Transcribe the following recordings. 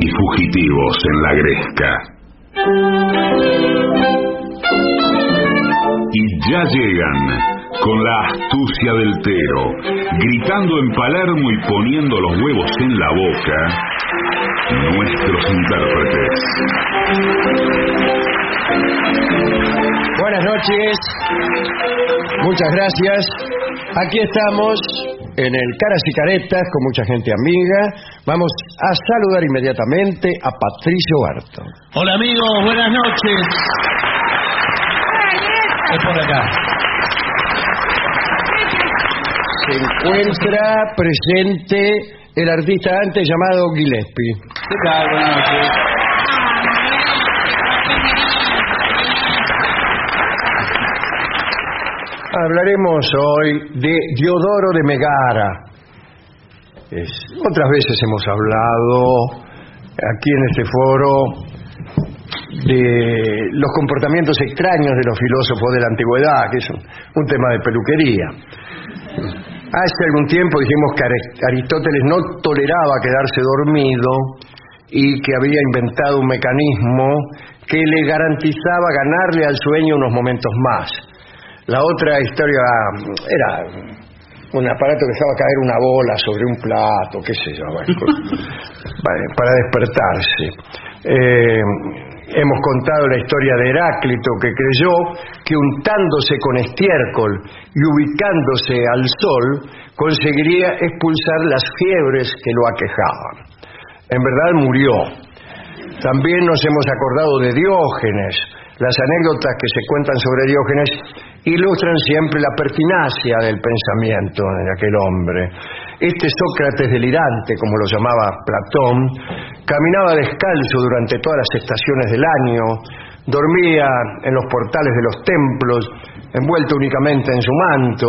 y fugitivos en la gresca. Y ya llegan con la astucia del tero, gritando en Palermo y poniendo los huevos en la boca, nuestros intérpretes. Buenas noches, muchas gracias. Aquí estamos en el Caras y Caretas con mucha gente amiga. Vamos a saludar inmediatamente a Patricio Barto. Hola amigos, buenas noches. Es por acá. Se encuentra presente el artista antes llamado Gillespie. ¿Qué tal? Buenas noches. Hablaremos hoy de Diodoro de Megara. Es- otras veces hemos hablado aquí en este foro de los comportamientos extraños de los filósofos de la antigüedad, que es un, un tema de peluquería. Hace algún tiempo dijimos que Ari- Aristóteles no toleraba quedarse dormido y que había inventado un mecanismo que le garantizaba ganarle al sueño unos momentos más. La otra historia era un aparato que dejaba caer una bola sobre un plato, qué sé yo, para despertarse. Eh, hemos contado la historia de Heráclito que creyó que untándose con estiércol y ubicándose al sol conseguiría expulsar las fiebres que lo aquejaban. En verdad murió. También nos hemos acordado de Diógenes. Las anécdotas que se cuentan sobre Diógenes ilustran siempre la pertinacia del pensamiento de aquel hombre. Este Sócrates delirante, como lo llamaba Platón, caminaba descalzo durante todas las estaciones del año, dormía en los portales de los templos, envuelto únicamente en su manto,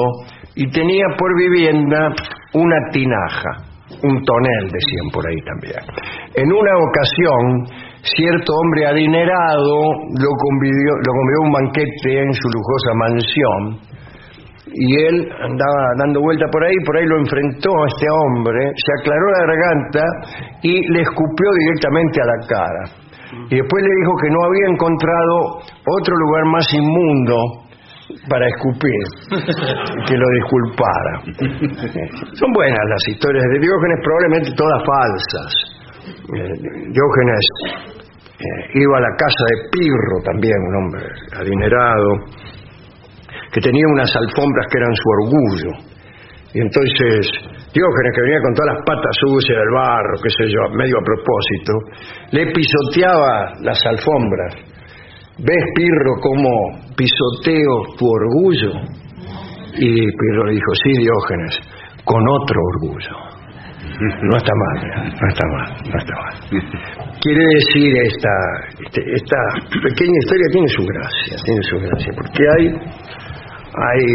y tenía por vivienda una tinaja, un tonel, decían por ahí también. En una ocasión, cierto hombre adinerado lo convidió, lo convidó a un banquete en su lujosa mansión y él andaba dando vuelta por ahí, por ahí lo enfrentó a este hombre, se aclaró la garganta y le escupió directamente a la cara. Y después le dijo que no había encontrado otro lugar más inmundo para escupir, que lo disculpara. Son buenas las historias de Diógenes, probablemente todas falsas. Eh, Diógenes eh, iba a la casa de Pirro también, un hombre adinerado, que tenía unas alfombras que eran su orgullo. Y entonces Diógenes, que venía con todas las patas sucias del barro, qué sé yo, medio a propósito, le pisoteaba las alfombras. ¿Ves, Pirro, cómo pisoteo tu orgullo? Y Pirro le dijo, sí, Diógenes, con otro orgullo. No está mal, no está mal, no está mal. Quiere decir, esta, este- esta pequeña historia tiene su gracia, tiene su gracia, porque hay, hay,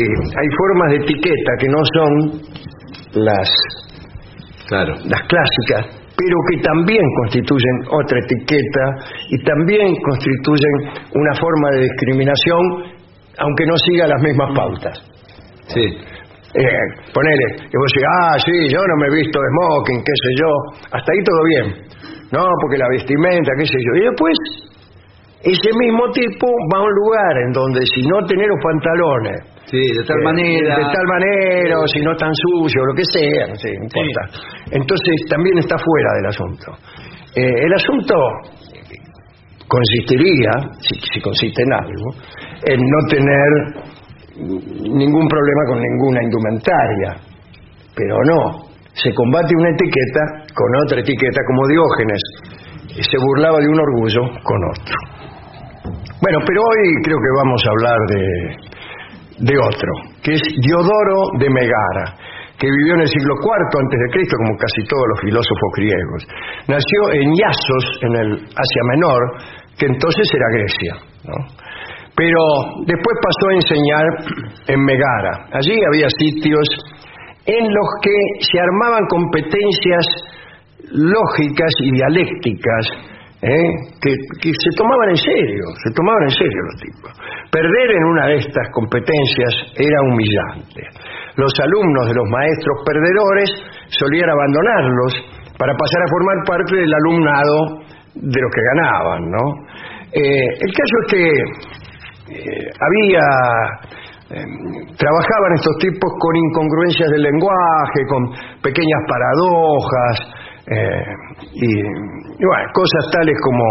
hay formas de etiqueta que no son las, Claro. las clásicas, pero que también constituyen otra etiqueta y también constituyen una forma de discriminación, aunque no siga las mismas pautas. Sí. Eh, ponele, que vos decís, ah, sí, yo no me he visto de smoking, qué sé yo, hasta ahí todo bien. No, porque la vestimenta, qué sé yo. Y después, ese mismo tipo va a un lugar en donde si no tenés los pantalones, Sí, de tal eh, manera. de tal manera, o si no tan sucio, lo que sea, sé, no importa. Entonces también está fuera del asunto. Eh, el asunto consistiría, si, si consiste en algo, en no tener ningún problema con ninguna indumentaria. Pero no, se combate una etiqueta con otra etiqueta, como Diógenes eh, se burlaba de un orgullo con otro. Bueno, pero hoy creo que vamos a hablar de, de otro, que es Diodoro de Megara, que vivió en el siglo IV antes de Cristo, como casi todos los filósofos griegos. Nació en Iasos, en el Asia Menor, que entonces era Grecia. Pero después pasó a enseñar en Megara. Allí había sitios en los que se armaban competencias lógicas y dialécticas ¿eh? que, se tomaban en serio, se tomaban en serio los tipos. Perder en una de estas competencias era humillante. Los alumnos de los maestros perdedores solían abandonarlos para pasar a formar parte del alumnado de los que ganaban. Eh, el caso es que eh, había eh, trabajaban estos tipos con incongruencias del lenguaje, con pequeñas paradojas y, y, bueno, cosas tales como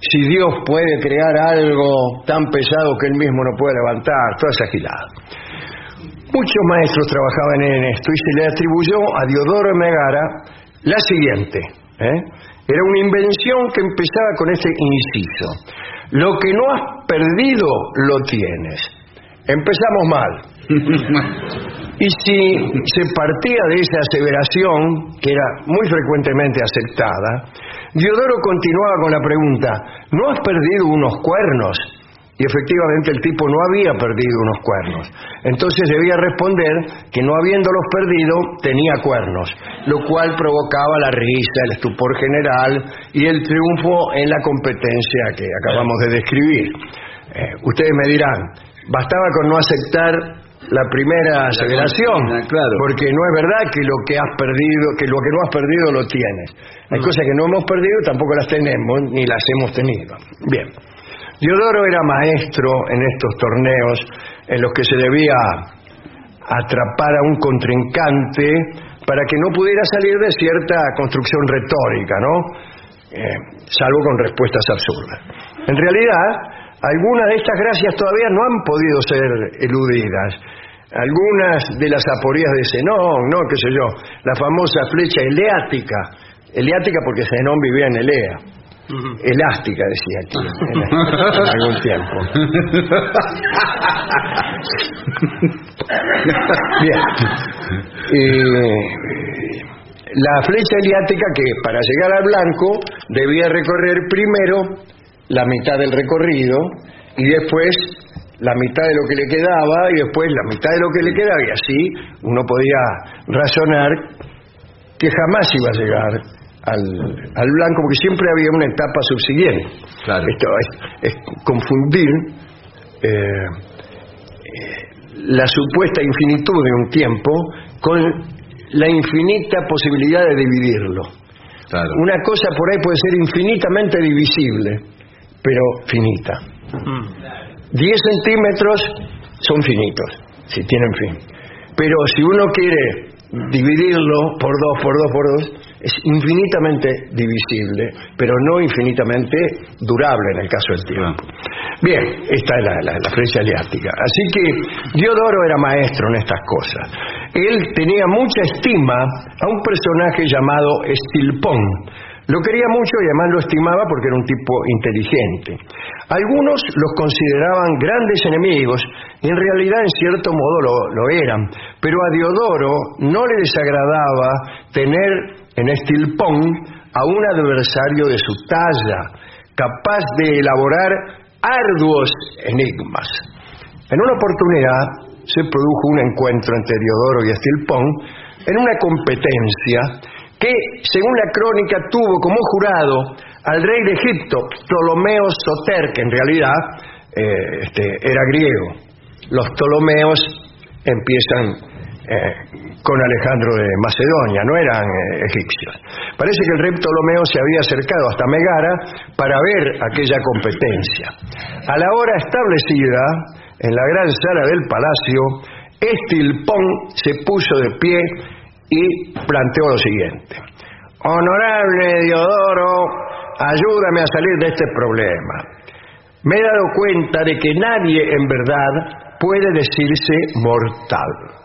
si Dios puede crear algo tan pesado que él mismo no puede levantar, toda esa gilada. Muchos maestros trabajaban en esto y se le atribuyó a Diodoro Megara la siguiente. ¿eh? Era una invención que empezaba con este inciso. Lo que no has perdido, lo tienes. Empezamos mal. y si se partía de esa aseveración, que era muy frecuentemente aceptada, Diodoro continuaba con la pregunta, ¿no has perdido unos cuernos? Y efectivamente el tipo no había perdido unos cuernos. Entonces debía responder que no habiéndolos perdido tenía cuernos, lo cual provocaba la risa, el estupor general y el triunfo en la competencia que acabamos de describir. Eh, ustedes me dirán, bastaba con no aceptar la primera aseveración, porque no es verdad que lo que has perdido, que lo que no has perdido lo tienes. Hay cosas que no hemos perdido, tampoco las tenemos, ni las hemos tenido. Bien. Diodoro era maestro en estos torneos en los que se debía atrapar a un contrincante para que no pudiera salir de cierta construcción retórica, ¿no? Eh, salvo con respuestas absurdas. En realidad, algunas de estas gracias todavía no han podido ser eludidas. Algunas de las aporías de Zenón, ¿no? ¿Qué sé yo? La famosa flecha eleática. Eleática porque Zenón vivía en Elea elástica, decía aquí, en, algún tiempo. Bien. Eh, la flecha eliática que para llegar al blanco debía recorrer primero la mitad del recorrido y después la mitad de lo que le quedaba y después la mitad de lo que le quedaba y así uno podía razonar que jamás iba a llegar al, al, blanco porque siempre había una etapa subsiguiente. Claro. Esto es, confundir eh, la supuesta infinitud de un tiempo con la infinita posibilidad de dividirlo. Claro. Una cosa por ahí puede ser infinitamente divisible, pero finita. 10 centímetros son finitos, si tienen fin. Pero si uno quiere dividirlo por dos, por dos, por dos, es infinitamente divisible, pero no infinitamente durable en el caso del tiempo. Bien, esta es la, la, aliática. Así que Diodoro era maestro en estas cosas. Él tenía mucha estima a un personaje llamado Estilpón. Lo quería mucho y además lo estimaba porque era un tipo inteligente. Algunos los consideraban grandes enemigos y en realidad en cierto modo lo eran, pero a Diodoro no le desagradaba tener en Estilpón a un adversario de su talla, capaz de elaborar arduos enigmas. En una oportunidad se produjo un encuentro entre Diodoro y Estilpón en una competencia que, según la crónica, tuvo como jurado al rey de Egipto, Ptolomeo Soter, que en realidad eh, este, era griego. Los Ptolomeos empiezan eh, con Alejandro de Macedonia, no eran eh, egipcios. Parece que el rey Ptolomeo se había acercado hasta Megara para ver aquella competencia. A la hora establecida, en la gran sala del palacio, Estilpón se puso de pie y planteó lo siguiente. Honorable Diodoro, ayúdame a salir de este problema. Me he dado cuenta de que nadie en verdad puede decirse mortal.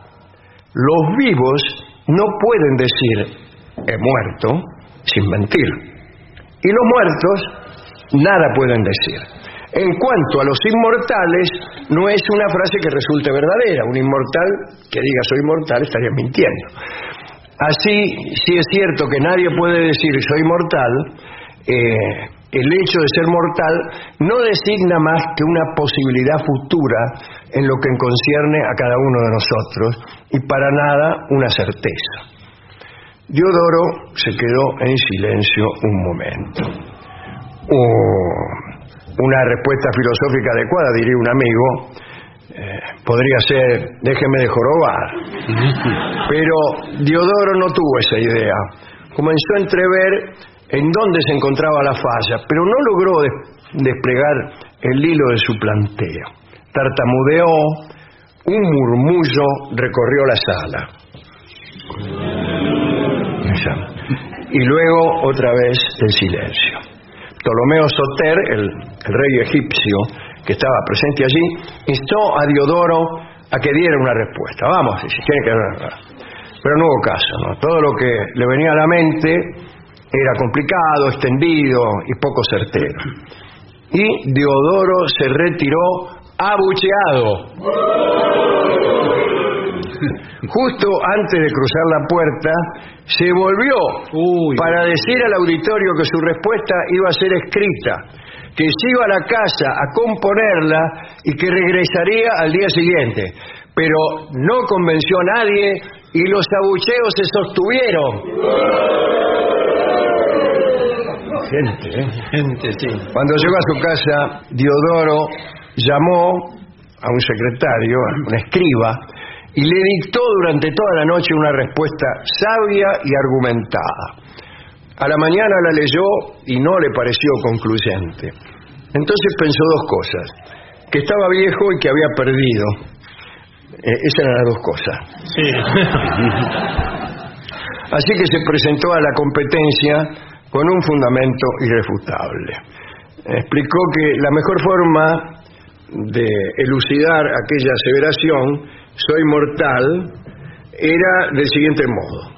Los vivos no pueden decir he muerto sin mentir. Y los muertos nada pueden decir. En cuanto a los inmortales, no es una frase que resulte verdadera. Un inmortal que diga soy inmortal estaría mintiendo. Así, si es cierto que nadie puede decir soy mortal, eh, el hecho de ser mortal no designa más que una posibilidad futura en lo que concierne a cada uno de nosotros y para nada una certeza. Diodoro se quedó en silencio un momento. una respuesta filosófica adecuada, diría un amigo, eh, podría ser déjeme de jorobar. Pero Diodoro no tuvo esa idea. Comenzó a entrever en dónde se encontraba la falla, pero no logró des- desplegar el hilo de su planteo. Tartamudeó, un murmullo recorrió la sala. Y luego otra vez el silencio. Ptolomeo Soter, el, el rey egipcio que estaba presente allí, instó a Diodoro a que diera una respuesta. Vamos, si tiene que dar una- Pero no hubo caso, ¿no? Todo lo que le venía a la mente era complicado, extendido y poco certero. Y Diodoro se retiró abucheado. Justo antes de cruzar la puerta, se volvió Uy. para decir al auditorio que su respuesta iba a ser escrita, que se iba a la casa a componerla y que regresaría al día siguiente. Pero no convenció a nadie y los abucheos se sostuvieron. Gente, ¿eh? Gente, sí. Cuando llegó a su casa, Diodoro llamó a un secretario, a un escriba, y le dictó durante toda la noche una respuesta sabia y argumentada. A la mañana la leyó y no le pareció concluyente. Entonces pensó dos cosas, que estaba viejo y que había perdido. Eh, esas eran las dos cosas. Sí. Así que se presentó a la competencia con un fundamento irrefutable. Explicó que la mejor forma de elucidar aquella aseveración, soy mortal, era del siguiente modo.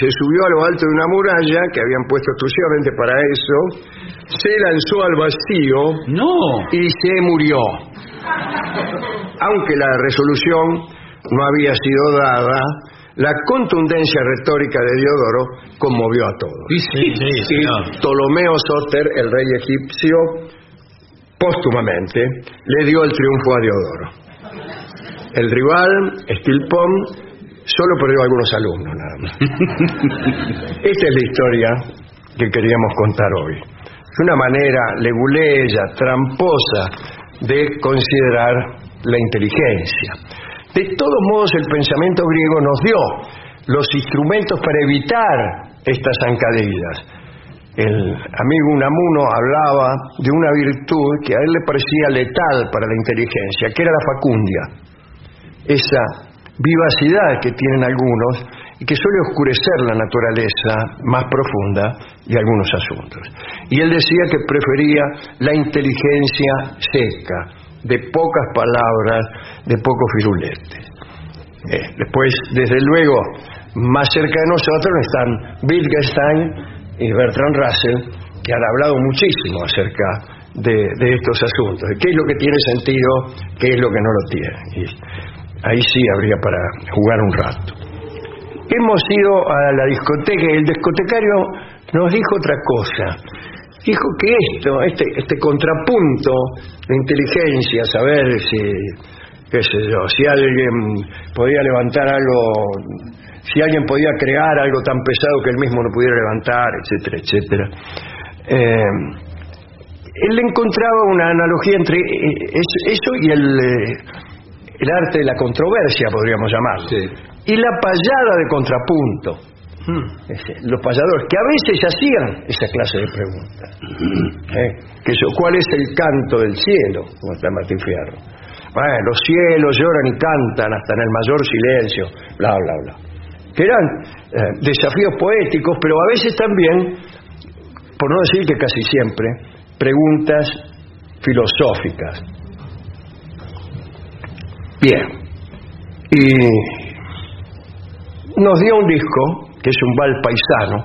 Se subió a lo alto de una muralla que habían puesto exclusivamente para eso, se lanzó al vacío No. y se murió. Aunque la resolución no había sido dada, la contundencia retórica de Diodoro conmovió a todos. Sí, sí, sí, Y señor. Ptolomeo Soter, el rey egipcio, póstumamente le dio el triunfo a Diodoro. El rival, Stilpon, solo perdió algunos alumnos nada más. Esta es la historia que queríamos contar hoy. Es una manera leguleya, tramposa de considerar la inteligencia. De todos modos, el pensamiento griego nos dio los instrumentos para evitar estas zancadillas. El amigo Unamuno hablaba de una virtud que a él le parecía letal para la inteligencia, que era la facundia. Esa vivacidad que tienen algunos y que suele oscurecer la naturaleza más profunda de algunos asuntos. Y él decía que prefería la inteligencia seca, de pocas palabras, de pocos firuletes. Eh, después, desde luego, más cerca de nosotros están Wittgenstein y Bertrand Russell, que han hablado muchísimo acerca de, de estos asuntos, de qué es lo que tiene sentido, qué es lo que no lo tiene. Y ahí sí habría para jugar un rato. Hemos ido a la discoteca y el discotecario nos dijo otra cosa. Dijo que esto, este, este contrapunto de inteligencia, saber si, qué sé yo, si alguien podía levantar algo, si alguien podía crear algo tan pesado que él mismo no pudiera levantar, etcétera, etcétera. Eh, él encontraba una analogía entre eh, eso, y el, eh, el arte de la controversia, podríamos llamarlo. Sí. Y la payada de contrapunto. Ese, Los payadores, que a veces hacían esa clase de preguntas. ¿Eh? Que eso, ¿Cuál es el canto del cielo? Como está Martín Fierro. Bueno, los cielos lloran y cantan hasta en el mayor silencio, bla, bla, bla. Que eran eh, desafíos poéticos, pero a veces también, por no decir que casi siempre, preguntas filosóficas. Bien. Y nos dio un disco, que es un bal paisano,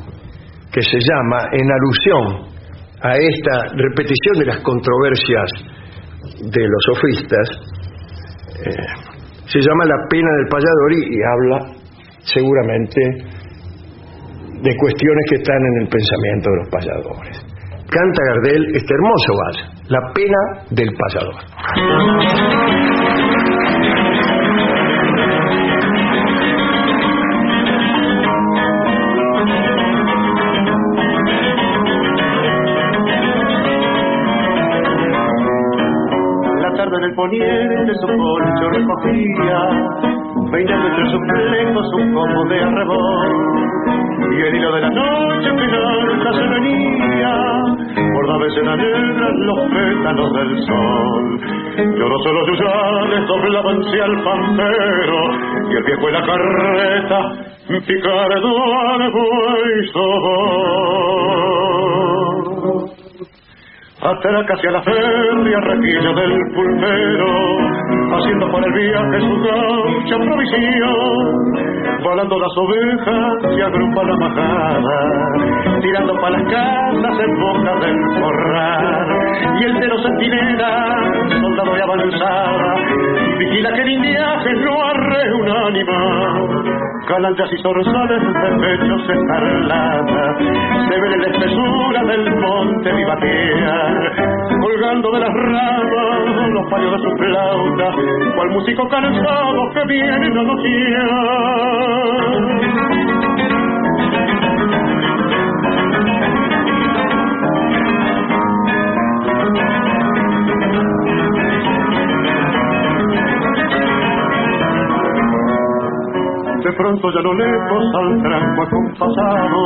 que se llama, en alusión a esta repetición de las controversias de los sofistas, eh, se llama La pena del payador y, habla seguramente de cuestiones que están en el pensamiento de los payadores. Canta Gardel este hermoso vals, La pena del payador. Poniente su colcho recogía, peinando entre sus flecos un poco de arrebol. Y el hilo de la noche final se venía, veces la negra los pétalos del sol. Lloró solo yuyales doblaban al pampero, y el viejo en la carreta picardo al buey atraca hacia la férrea requilla del pulmero, haciendo por el viaje su gaucha provisión, volando las ovejas y agrupa la majada, tirando para las casas en boca del corral, y el tero centinela, soldado de avanzada, vigila que el indiaje no arre un ánima calandras y zorzales de pechos escarlata, se ve la espesura del monte vivaquea, colgando de las ramas los paños de su flauta, cual músico cansado que viene a De pronto ya lo lejos al tranco acompasado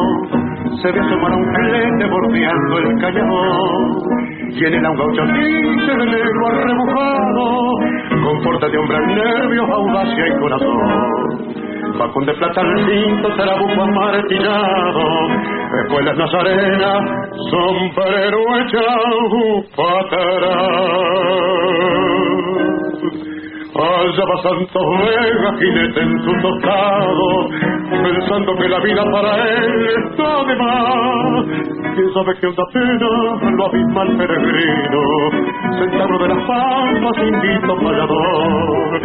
se ve asomar un flete bordeando el cañador y en el un gauchante de negro arrebujado con de hombre nervios, audacia y corazón. Facón de plata el cinto, trabuco amartillado, espuelas nazarenas, sombrero echado patarán. Allá va Santos Vega, jinete en su tostado, pensando que la vida para él está de más. Quién sabe que onda pena lo abisma el peregrino, sentado de las palmas, invito fallador.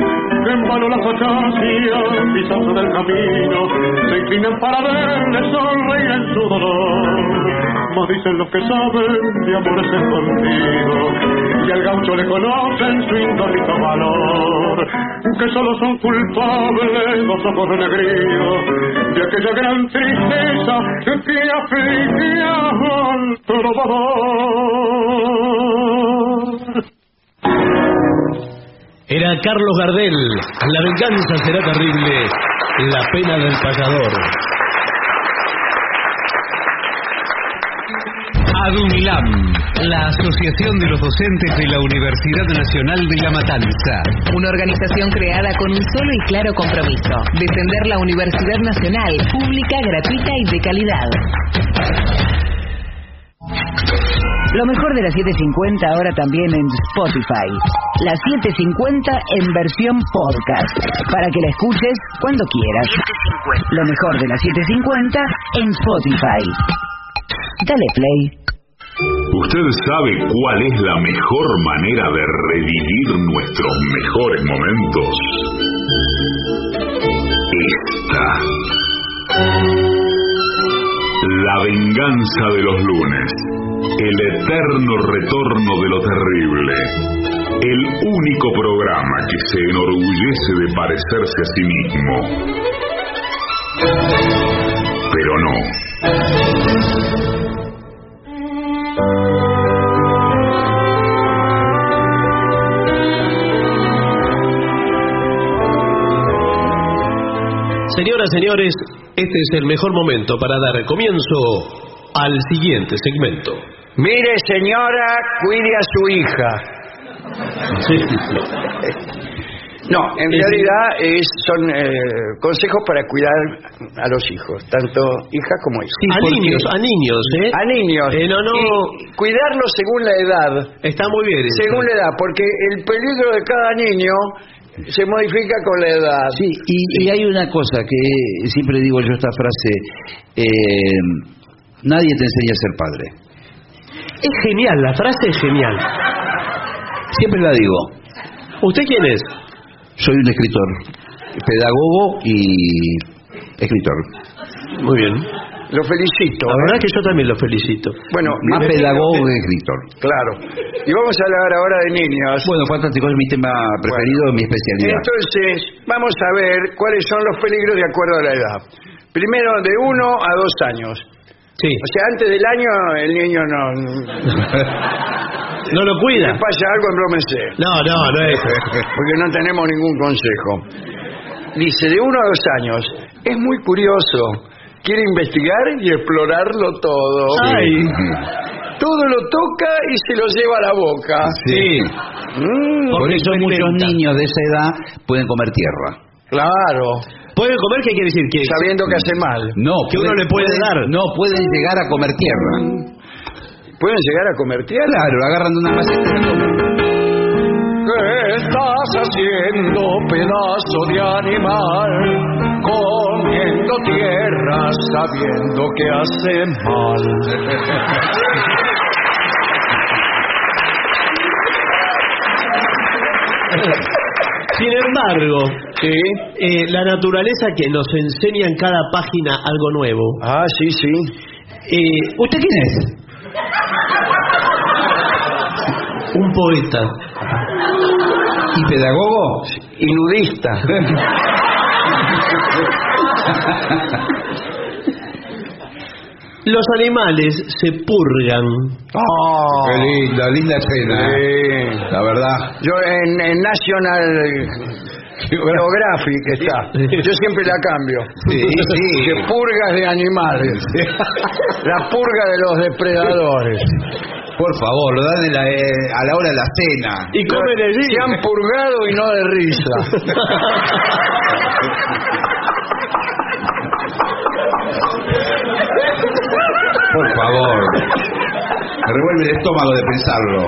En vano las acacias, pisando del camino, se inclinan para verle sonreír en su dolor. Más dicen los que saben de amores escondidos, y al gaucho le conocen su indómito valor que solo son culpables los ojos renegridos de aquella gran tristeza que afligía al trovador. Era Carlos Gardel, la venganza será terrible, la pena del payador. ADUNILAM, la Asociación de los Docentes de la Universidad Nacional de La Matanza. Una organización creada con un solo y claro compromiso, defender la Universidad Nacional, pública, gratuita y de calidad. Lo mejor de la 750 ahora también en Spotify. La 750 en versión podcast, para que la escuches cuando quieras. Lo mejor de la 750 en Spotify. Dale play. ¿Usted sabe cuál es la mejor manera de revivir nuestros mejores momentos? Esta. La venganza de los lunes. El eterno retorno de lo terrible. El único programa que se enorgullece de parecerse a sí mismo. Pero no. Señoras, señores, este es el mejor momento para dar comienzo al siguiente segmento. Mire, señora, cuide a su hija. No, en realidad es, son eh, consejos para cuidar a los hijos, tanto hijas como hijos. a niños, a niños, ¿eh? A niños. Eh, no, no. Y cuidarlos según la edad. Está muy bien. Según la edad, porque el peligro de cada niño se modifica con la edad. Sí, y, hay una cosa que siempre digo yo esta frase, eh, nadie te enseña a ser padre. Es genial, la frase es genial. Siempre la digo. ¿Usted quién es? Soy un escritor, pedagogo y escritor. Muy bien. Lo felicito. La verdad ¿eh? que yo también lo felicito. Bueno, más pedagogo que escritor. Claro. Y vamos a hablar ahora de niños. Bueno, fantástico, es mi tema preferido, mi especialidad. Entonces, vamos a ver cuáles son los peligros de acuerdo a la edad. Primero, de uno a dos años. Sí. O sea, antes del año el niño no... No lo Si cuida. pasa algo, embrómense. No, no, no es. porque no tenemos ningún consejo. Dice, de uno a dos años, es muy curioso, quiere investigar y explorarlo todo. Ay. Todo lo toca y se lo lleva a la boca. Sí. Mm, Por Porque eso muchos niños de esa edad pueden comer tierra. claro, ¿Puede comer qué quiere decir? Que sabiendo que hace mal. No, Que uno le puede pueden- dar. No, pueden llegar a comer tierra. ¿Pueden llegar a comer tierra? Claro, agarran una maceta y la comen. ¿Qué estás haciendo, pedazo de animal? Comiendo tierra sabiendo que hace mal. Sin embargo, eh, la naturaleza que nos enseña en cada página algo nuevo. Ah, sí, sí. Eh, ¿Usted quién es? Un poeta. ¿Y pedagogo? Y nudista. Los animales se purgan. Oh, Qué linda, linda escena. ¿eh? sí. La verdad. Yo en, en National Geographic está. Yo siempre la cambio. Sí, sí. De purgas de animales. La purga de los depredadores. Por favor, lo dan en la, eh, a la hora de la cena. Y comen allí. Se han purgado y no de risa. Por favor. Me revuelve el estómago de pensarlo.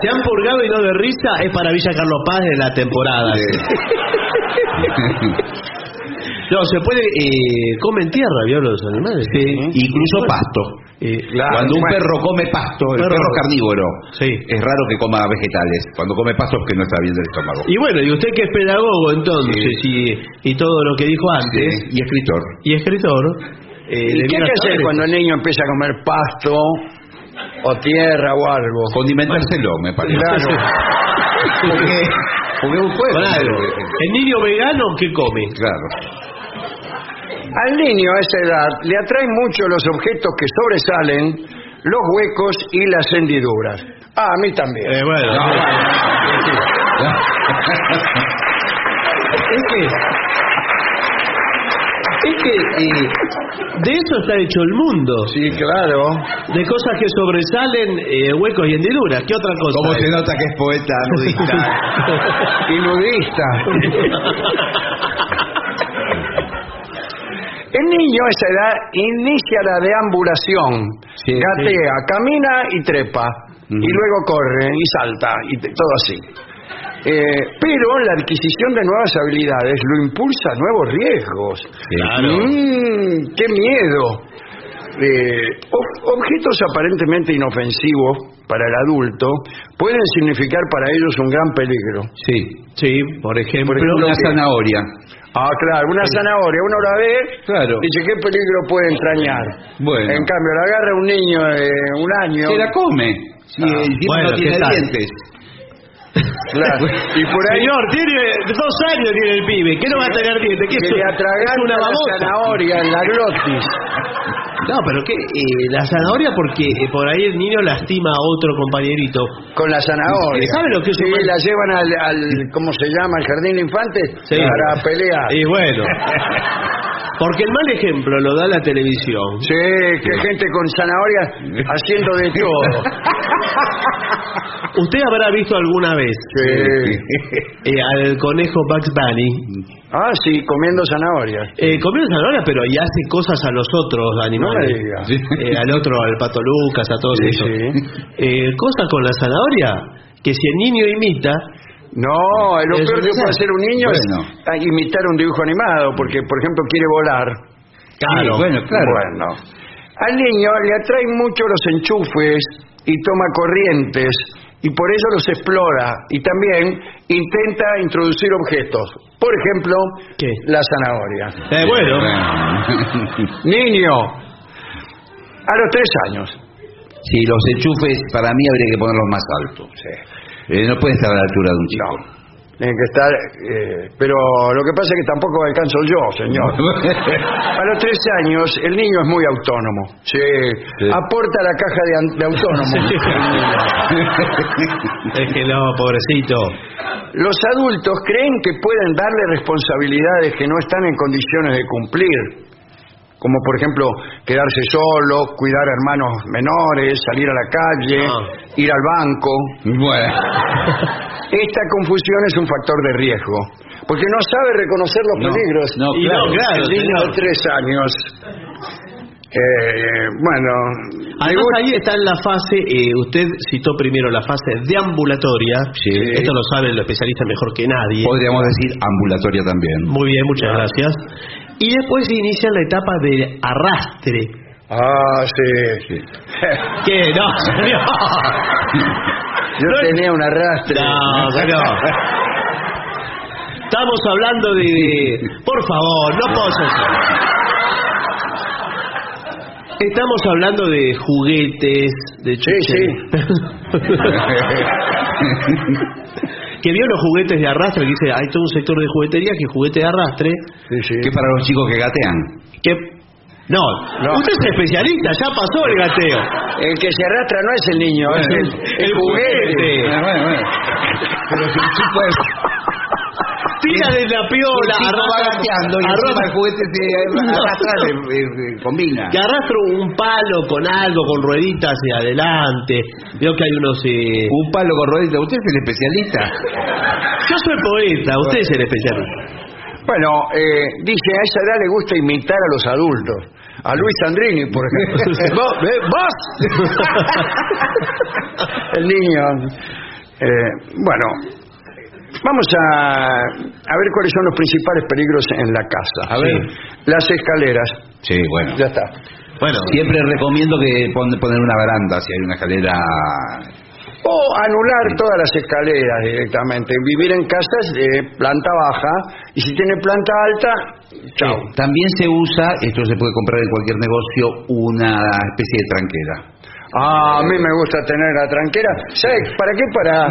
Se han purgado y no de risa es para Villa Carlos Paz de la temporada. No, se puede. Eh, comen tierra, ¿vio los animales? Sí, incluso pasto. Eh, Cuando un bueno. perro come pasto, el Perro. perro carnívoro. Sí. Es raro que coma vegetales. Cuando come pasto es que no está bien del estómago. Y bueno, y usted que es pedagogo entonces y, y todo lo que dijo antes, Sí, y escritor. y escritor, eh, ¿Y le qué hay que a hacer cuando el niño empieza a comer pasto o tierra o algo? Condimentárselo, me parece. Claro. porque, porque un comer, algo. eh, El niño vegano, ¿qué come? Claro. Al niño a esa edad le atraen mucho los objetos que sobresalen, los huecos y las hendiduras. Ah, a mí también. Eh, bueno, es que es que eh, de eso está hecho el mundo, Sí, claro. de cosas que sobresalen, eh, huecos y hendiduras. ¿Qué otra cosa? ¿Cómo hay? se nota que es poeta nudista? Y nudista. El niño a esa edad inicia la deambulación. Sí, Gatea, camina y trepa. Y luego corre y salta y te- todo así. Eh, pero la adquisición de nuevas habilidades lo impulsa a nuevos riesgos. Claro. Mm, ¡Qué miedo! Eh, ob- objetos aparentemente inofensivos para el adulto pueden significar para ellos un gran peligro. Sí. Sí, por ejemplo, Por ejemplo, Una que- zanahoria. Ah, claro, una zanahoria, uno la ve, Claro. dice qué peligro puede entrañar. Bueno. En cambio, la agarra un niño de un año. Se la come. Si Ah, bueno, no tiene ¿qué tal? dientes. Claro. Y por ahí Señor, tiene dos años tiene el pibe, ¿qué no va a tener dientes? ¿Qué que es, le es atraganta una la babosa? zanahoria en la glotis. No, pero ¿qué? Eh, la zanahoria porque eh, por ahí el niño lastima a otro compañerito. Con la zanahoria. ¿Sabe lo que es Sí, un- la llevan al, al, ¿cómo se llama? Al jardín de infantes Sí. para pelear. Y bueno, porque el mal ejemplo lo da la televisión. Sí, que gente con zanahoria haciendo de todo. ¿Usted habrá visto alguna vez Sí. eh, al conejo Bugs Bunny Ah, sí, comiendo zanahorias. eh, comiendo zanahoria, pero y hace cosas a los otros No me animales? diga. Eh, al otro, al pato Lucas, a todos sí. Eh, cosas con la zanahoria que si el niño imita, No, lo peor que puede hacer un niño Bueno. es imitar un dibujo animado, porque, por ejemplo, quiere volar. Claro. bueno, claro. Bueno. Al niño le atraen mucho los enchufes y toma corrientes, y por eso los explora, y también intenta introducir objetos. Por ejemplo, ¿Qué? la zanahoria. eh, bueno, Niño, a los tres años. Sí, los enchufes para mí habría que ponerlos más altos. Eh, no puede estar a la altura de un chico. Tienen que estar, eh, pero lo que pasa es que tampoco alcanzo yo, señor. A los tres años el niño es muy autónomo. Sí, aporta la caja de, an- de autónomo. Es que no, pobrecito. Los adultos creen que pueden darle responsabilidades que no están en condiciones de cumplir, como por ejemplo quedarse solo, cuidar a hermanos menores, salir a la calle, Ah. ir al banco. Bueno, Esta confusión es un factor de riesgo, porque no sabe reconocer los No, peligros. no, Y claro. no, claro, El niño señor. de tres años. Eh, bueno, Además ahí está en la fase, eh, usted citó primero la fase deambulatoria, Sí. esto lo saben los especialistas mejor que nadie. podríamos decir ambulatoria también. Muy bien, muchas gracias. Y después se inicia la etapa de arrastre. Ah, sí. ¿Qué? No, señor. Yo tenía un arrastre. No, pero... Estamos hablando de... Por favor, no puedo Estamos hablando de juguetes, de Sí, chuches. que vio los juguetes de arrastre, que dice, hay todo un sector de juguetería que es juguete de arrastre, Sí, sí. Que para los chicos que gatean. que... No, No. usted es especialista, ya pasó el gateo. El que se arrastra no es el niño, es el, el juguete. Bueno, bueno, bueno. Pero si el chico es... Tira de la piola, el chico va arrastra- gateando y arrastra- el juguete se arrastra, le- le- le combina. que arrastra un palo con algo, con rueditas hacia adelante. Veo que hay unos... eh, Un palo con ruedita. ¿Usted es el especialista? Yo soy poeta, usted es el especialista. Bueno, eh, dice, a esa edad le gusta imitar a los adultos. A Luis Sandrini, por ejemplo. ¿Vos? eh, ¿Vos? el niño. Eh, bueno, vamos a, a ver cuáles son los principales peligros en la casa. A ver. Las escaleras. Sí, bueno. Ya está. Bueno, Siempre recomiendo que pon- poner una baranda si hay una escalera. O anular todas las escaleras directamente. Vivir en casas de planta baja y si tiene planta alta, chao. Eh, También se usa, esto se puede comprar en cualquier negocio, una especie de tranquera. Ah, a mí me gusta tener la tranquera. ¿Sabes para qué? Para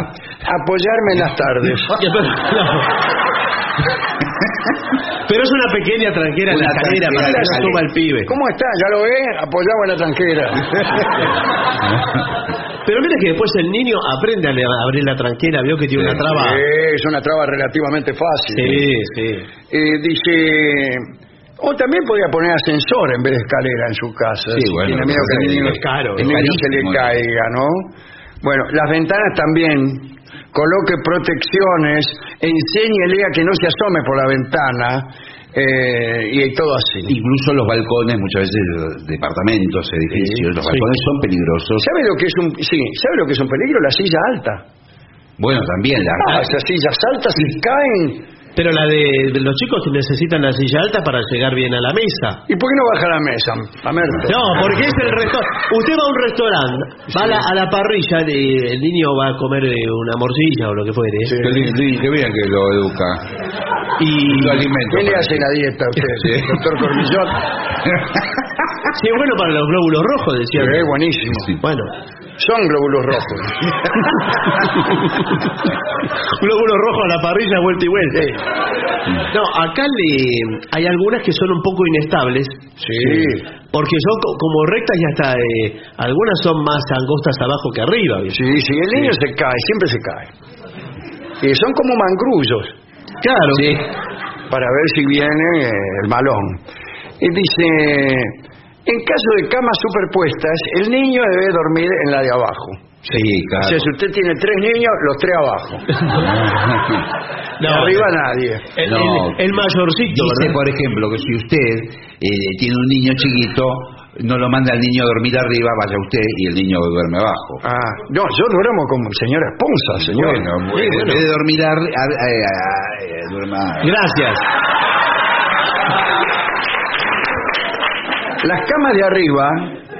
apoyarme en las tardes. pero es una pequeña tranquera en la escalera para que no suba el pibe. ¿Cómo está? ¿Ya lo ve? Apoyado en la tranquera. Pero mira que después el niño aprende a abrir la tranquera, vio que tiene una traba. Sí, es una traba relativamente fácil. Sí, sí. Eh, dice... O también podría poner ascensor en vez de escalera en su casa. Sí, si bueno, tiene miedo que el es niño, caro, el es niño se le caiga, ¿no? Bueno, las ventanas también. Coloque protecciones, enséñele a que no se asome por la ventana eh, y todo así. Incluso los balcones, muchas veces los departamentos, edificios, los Sí. balcones son peligrosos. ¿Sabe lo que es un sí, sabe lo que es un peligro? La silla alta. Bueno, también la Ah, esas sillas altas y caen. Pero la de, de los chicos necesitan la silla alta para llegar bien a la mesa. ¿Y por qué no baja la mesa, Mamerto? No, porque es el restaurante. Usted va a un restaurante, va a la, a la parrilla, de- el niño va a comer eh, una morcilla o lo que fuere. Sí. Qué qué bien que lo educa. Y Lo alimenta. ¿Quién le hace la dieta a usted, Sí. doctor Cormillot? sí, es bueno para los glóbulos rojos, decía. Es buenísimo. Sí. Bueno, Son glóbulos rojos. glóbulos rojos a la parrilla, vuelta y vuelta. No, acá le, hay algunas que son un poco inestables. Sí. Porque son co- como rectas y hasta eh, algunas son más angostas abajo que arriba. ¿viste? Sí, sí, el niño se cae, siempre se cae. Y son como mangrullos, Claro. para ver si viene eh, el malón. Y dice, en caso de camas superpuestas, el niño debe dormir en la de abajo. Sí, O claro. sea, si usted tiene tres niños, los tres abajo. No, de arriba nadie. El, No. el- el mayorcito, Dice, ¿verdad? por ejemplo, que si usted eh, tiene un niño chiquito, no lo manda al niño a dormir arriba, vaya usted y el niño duerme abajo. Ah, no, yo duermo como señora esposa, señor. Bueno, bueno, en vez de dormir eh, eh, eh, duerma. Gracias. Las camas de arriba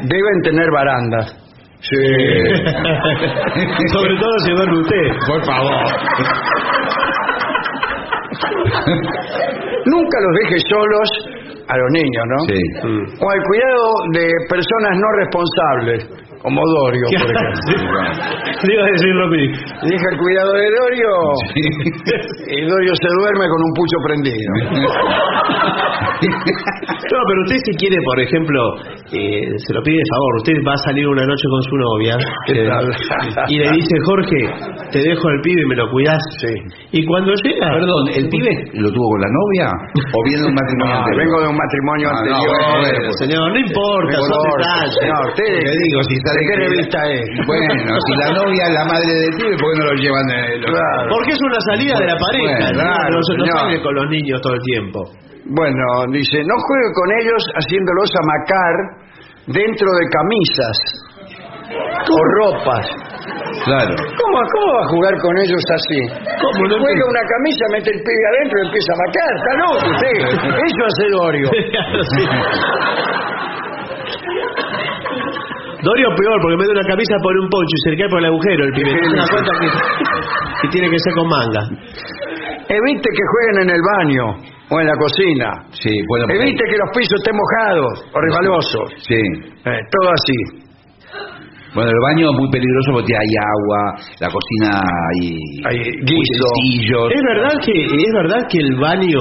deben tener barandas. Sí. Sobre todo si duerme usted. Por favor. Nunca los deje solos a los niños, ¿no? Sí. O al cuidado de personas no responsables, como Dorio, por ejemplo. Le iba a decir lo mismo. Dije el cuidado de Dorio y Dorio se duerme con un pucho prendido. No, pero usted si quiere, por ejemplo, eh, se lo pide de favor, usted va a salir una noche con su novia ¿Qué tal? y le dice, Jorge, te dejo el pibe y me lo cuidás. Sí. Y cuando llega... Perdón, ¿el pibe lo tuvo con la novia? ¿O viene de un matrimonio No, anterior? vengo de un matrimonio Ah, no, anterior. bueno, señor, no importa, Por son detalles. señor, usted, Le digo, si está ¿de de qué revista es? Bueno, si la novia es la madre del pibe, ¿por qué no lo llevan? eh, los- Claro. Porque es una salida de la pareja, Bueno, ¿no? claro, no se no con los niños todo el tiempo. Bueno, dice, no juegue con ellos haciéndolos amacar dentro de camisas o ropas. Claro. ¿Cómo, ¿Cómo va a jugar con ellos así? ¿Cómo no Juega una camisa, mete el pibe adentro y empieza a macar. Está loco usted. Eso hace Dorio. Dorio peor, porque de una camisa pone un poncho y se le cae por el agujero el pibe. Se da cuenta que, que tiene que ser con manga. Evite que jueguen en el baño o en la cocina. Sí, bueno. Evite que los pisos estén mojados o resbalosos. Sí. Eh, todo así. Bueno, el baño es muy peligroso porque hay agua, la cocina hay, Hay guiso. ¿Es verdad que es verdad que el baño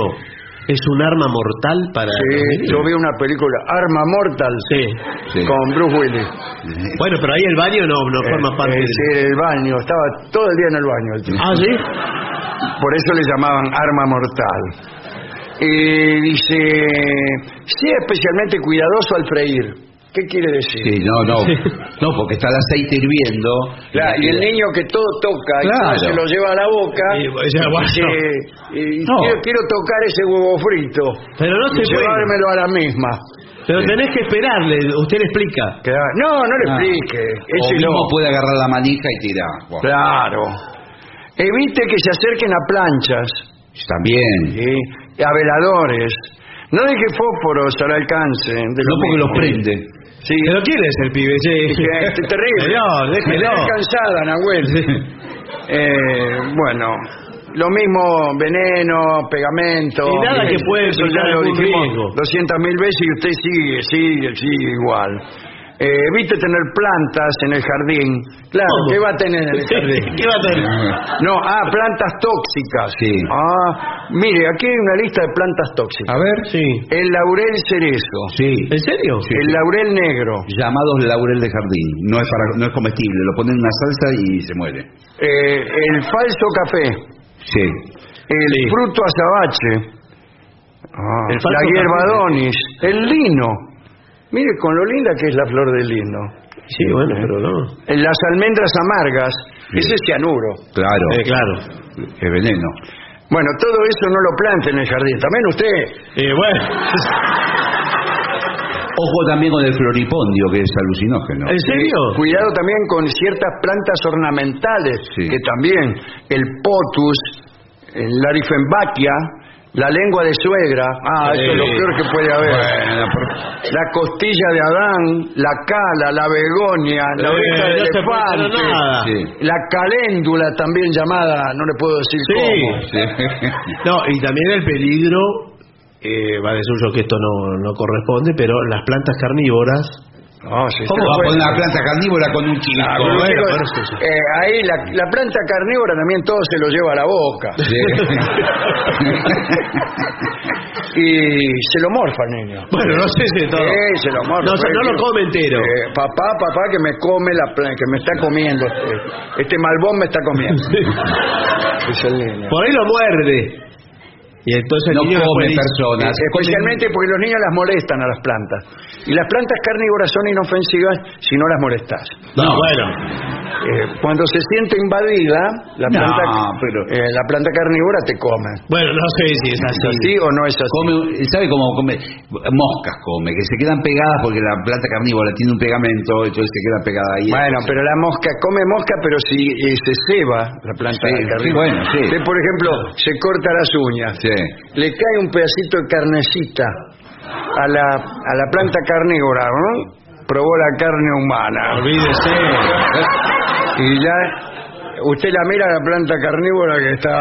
es un arma mortal para Sí, yo vi una película, Arma Mortal, Sí. Sí. con Bruce Willis. Bueno, pero ahí el baño no, no forma Eh, parte eh, del... sí, el baño, estaba todo el día en el baño el. Ah, ¿sí? Por eso le llamaban arma mortal. Y dice, sea especialmente cuidadoso al freír. ¿Qué quiere decir? Sí, no, no. No, porque está el aceite hirviendo. Claro, y el niño que todo toca y Claro. se lo lleva a la boca Y, ya, bueno. dice, y No. quiero, quiero tocar ese huevo frito Pero no y se puede. llevármelo a la misma. Pero tenés que esperarle, usted le explica. Claro. No, no le Ah. explique. O Ese mismo no. puede agarrar la manija y tirar. Claro. Evite que se acerquen a planchas También. ¿sí? y a veladores. No deje fósforos al alcance de No los porque los prende. Sí. ¿Pero quién es el pibe? Sí. Es terrible. Señor, déjelo. cansada, Nahuel. Eh, bueno, lo mismo veneno, pegamento. Y nada que puede Eso ya lo dijimos riesgo. 200 mil veces y usted sigue, sigue, sigue igual. Eh, evite tener plantas en el jardín. Claro, ¿Cómo? ¿qué va a tener en el jardín? ¿Qué va a tener? No, ah, plantas tóxicas. Sí. Ah, mire, aquí hay una lista de plantas tóxicas. A ver. Sí. El laurel cerezo. Sí. ¿En serio? Sí. El laurel negro. Llamados laurel de jardín. No es para, no es comestible. Lo ponen en una salsa y se muere. Eh, el falso café. Sí. El Sí. fruto azabache. Ah, El falso la café. hierbadonis. El lino. Mire con lo linda que es la flor del lino. Sí, bueno, pero no. Eh, Las almendras amargas. Ese es cianuro. Claro. Eh, claro. Es veneno. Bueno, todo eso no lo plante en el jardín. También usted. Eh, bueno. Ojo también con el floripondio, que es alucinógeno. ¿En serio? Cuidado también con ciertas plantas ornamentales. Sí. Que también. El potus. El larifembaquia. La lengua de suegra. Ah, eso es lo peor que puede haber. Bueno, La costilla de Adán, la cala, la begonia, la Eh, oreja de no se puede hacer elefante, nada. Sí. la caléndula también llamada, no le puedo decir Sí. cómo. Sí. No, y también el peligro, eh, va de suyo que esto no, no corresponde, pero las plantas carnívoras. No, sí, ¿Cómo va a poner una planta carnívora con un chico? Ah, bueno, sí, sí. eh, ahí la, la planta carnívora también todo se lo lleva a la boca. y se lo morfa el niño. Bueno, no sé si todo. Sí, se lo morfa. No, se- no lo come entero. Eh, papá, papá, que me come la planta, que me está comiendo. Este, este malbón me está comiendo. es el niño. Por ahí lo muerde. Y entonces el No niño come personas. Especialmente porque los niños las molestan a las plantas. Y las plantas carnívoras son inofensivas si no las molestas. No, bueno. Eh, cuando se siente invadida, la No, planta, pero- eh, la planta carnívora te come. Bueno, no sé si es ¿Es así. así o no es así? Come, ¿Sabe cómo come? Moscas come, que se quedan pegadas porque la planta carnívora tiene un pegamento, entonces se queda pegada ahí. Bueno, pero la mosca come mosca, pero si eh, se ceba la planta Sí, carnívora. sí, bueno, sí. Usted, por ejemplo, se corta las uñas, Sí. Le cae un pedacito de carnecita a la, a la planta carnívora, ¿no? Probó la carne humana. Olvídese. Y ya usted la mira la planta carnívora que está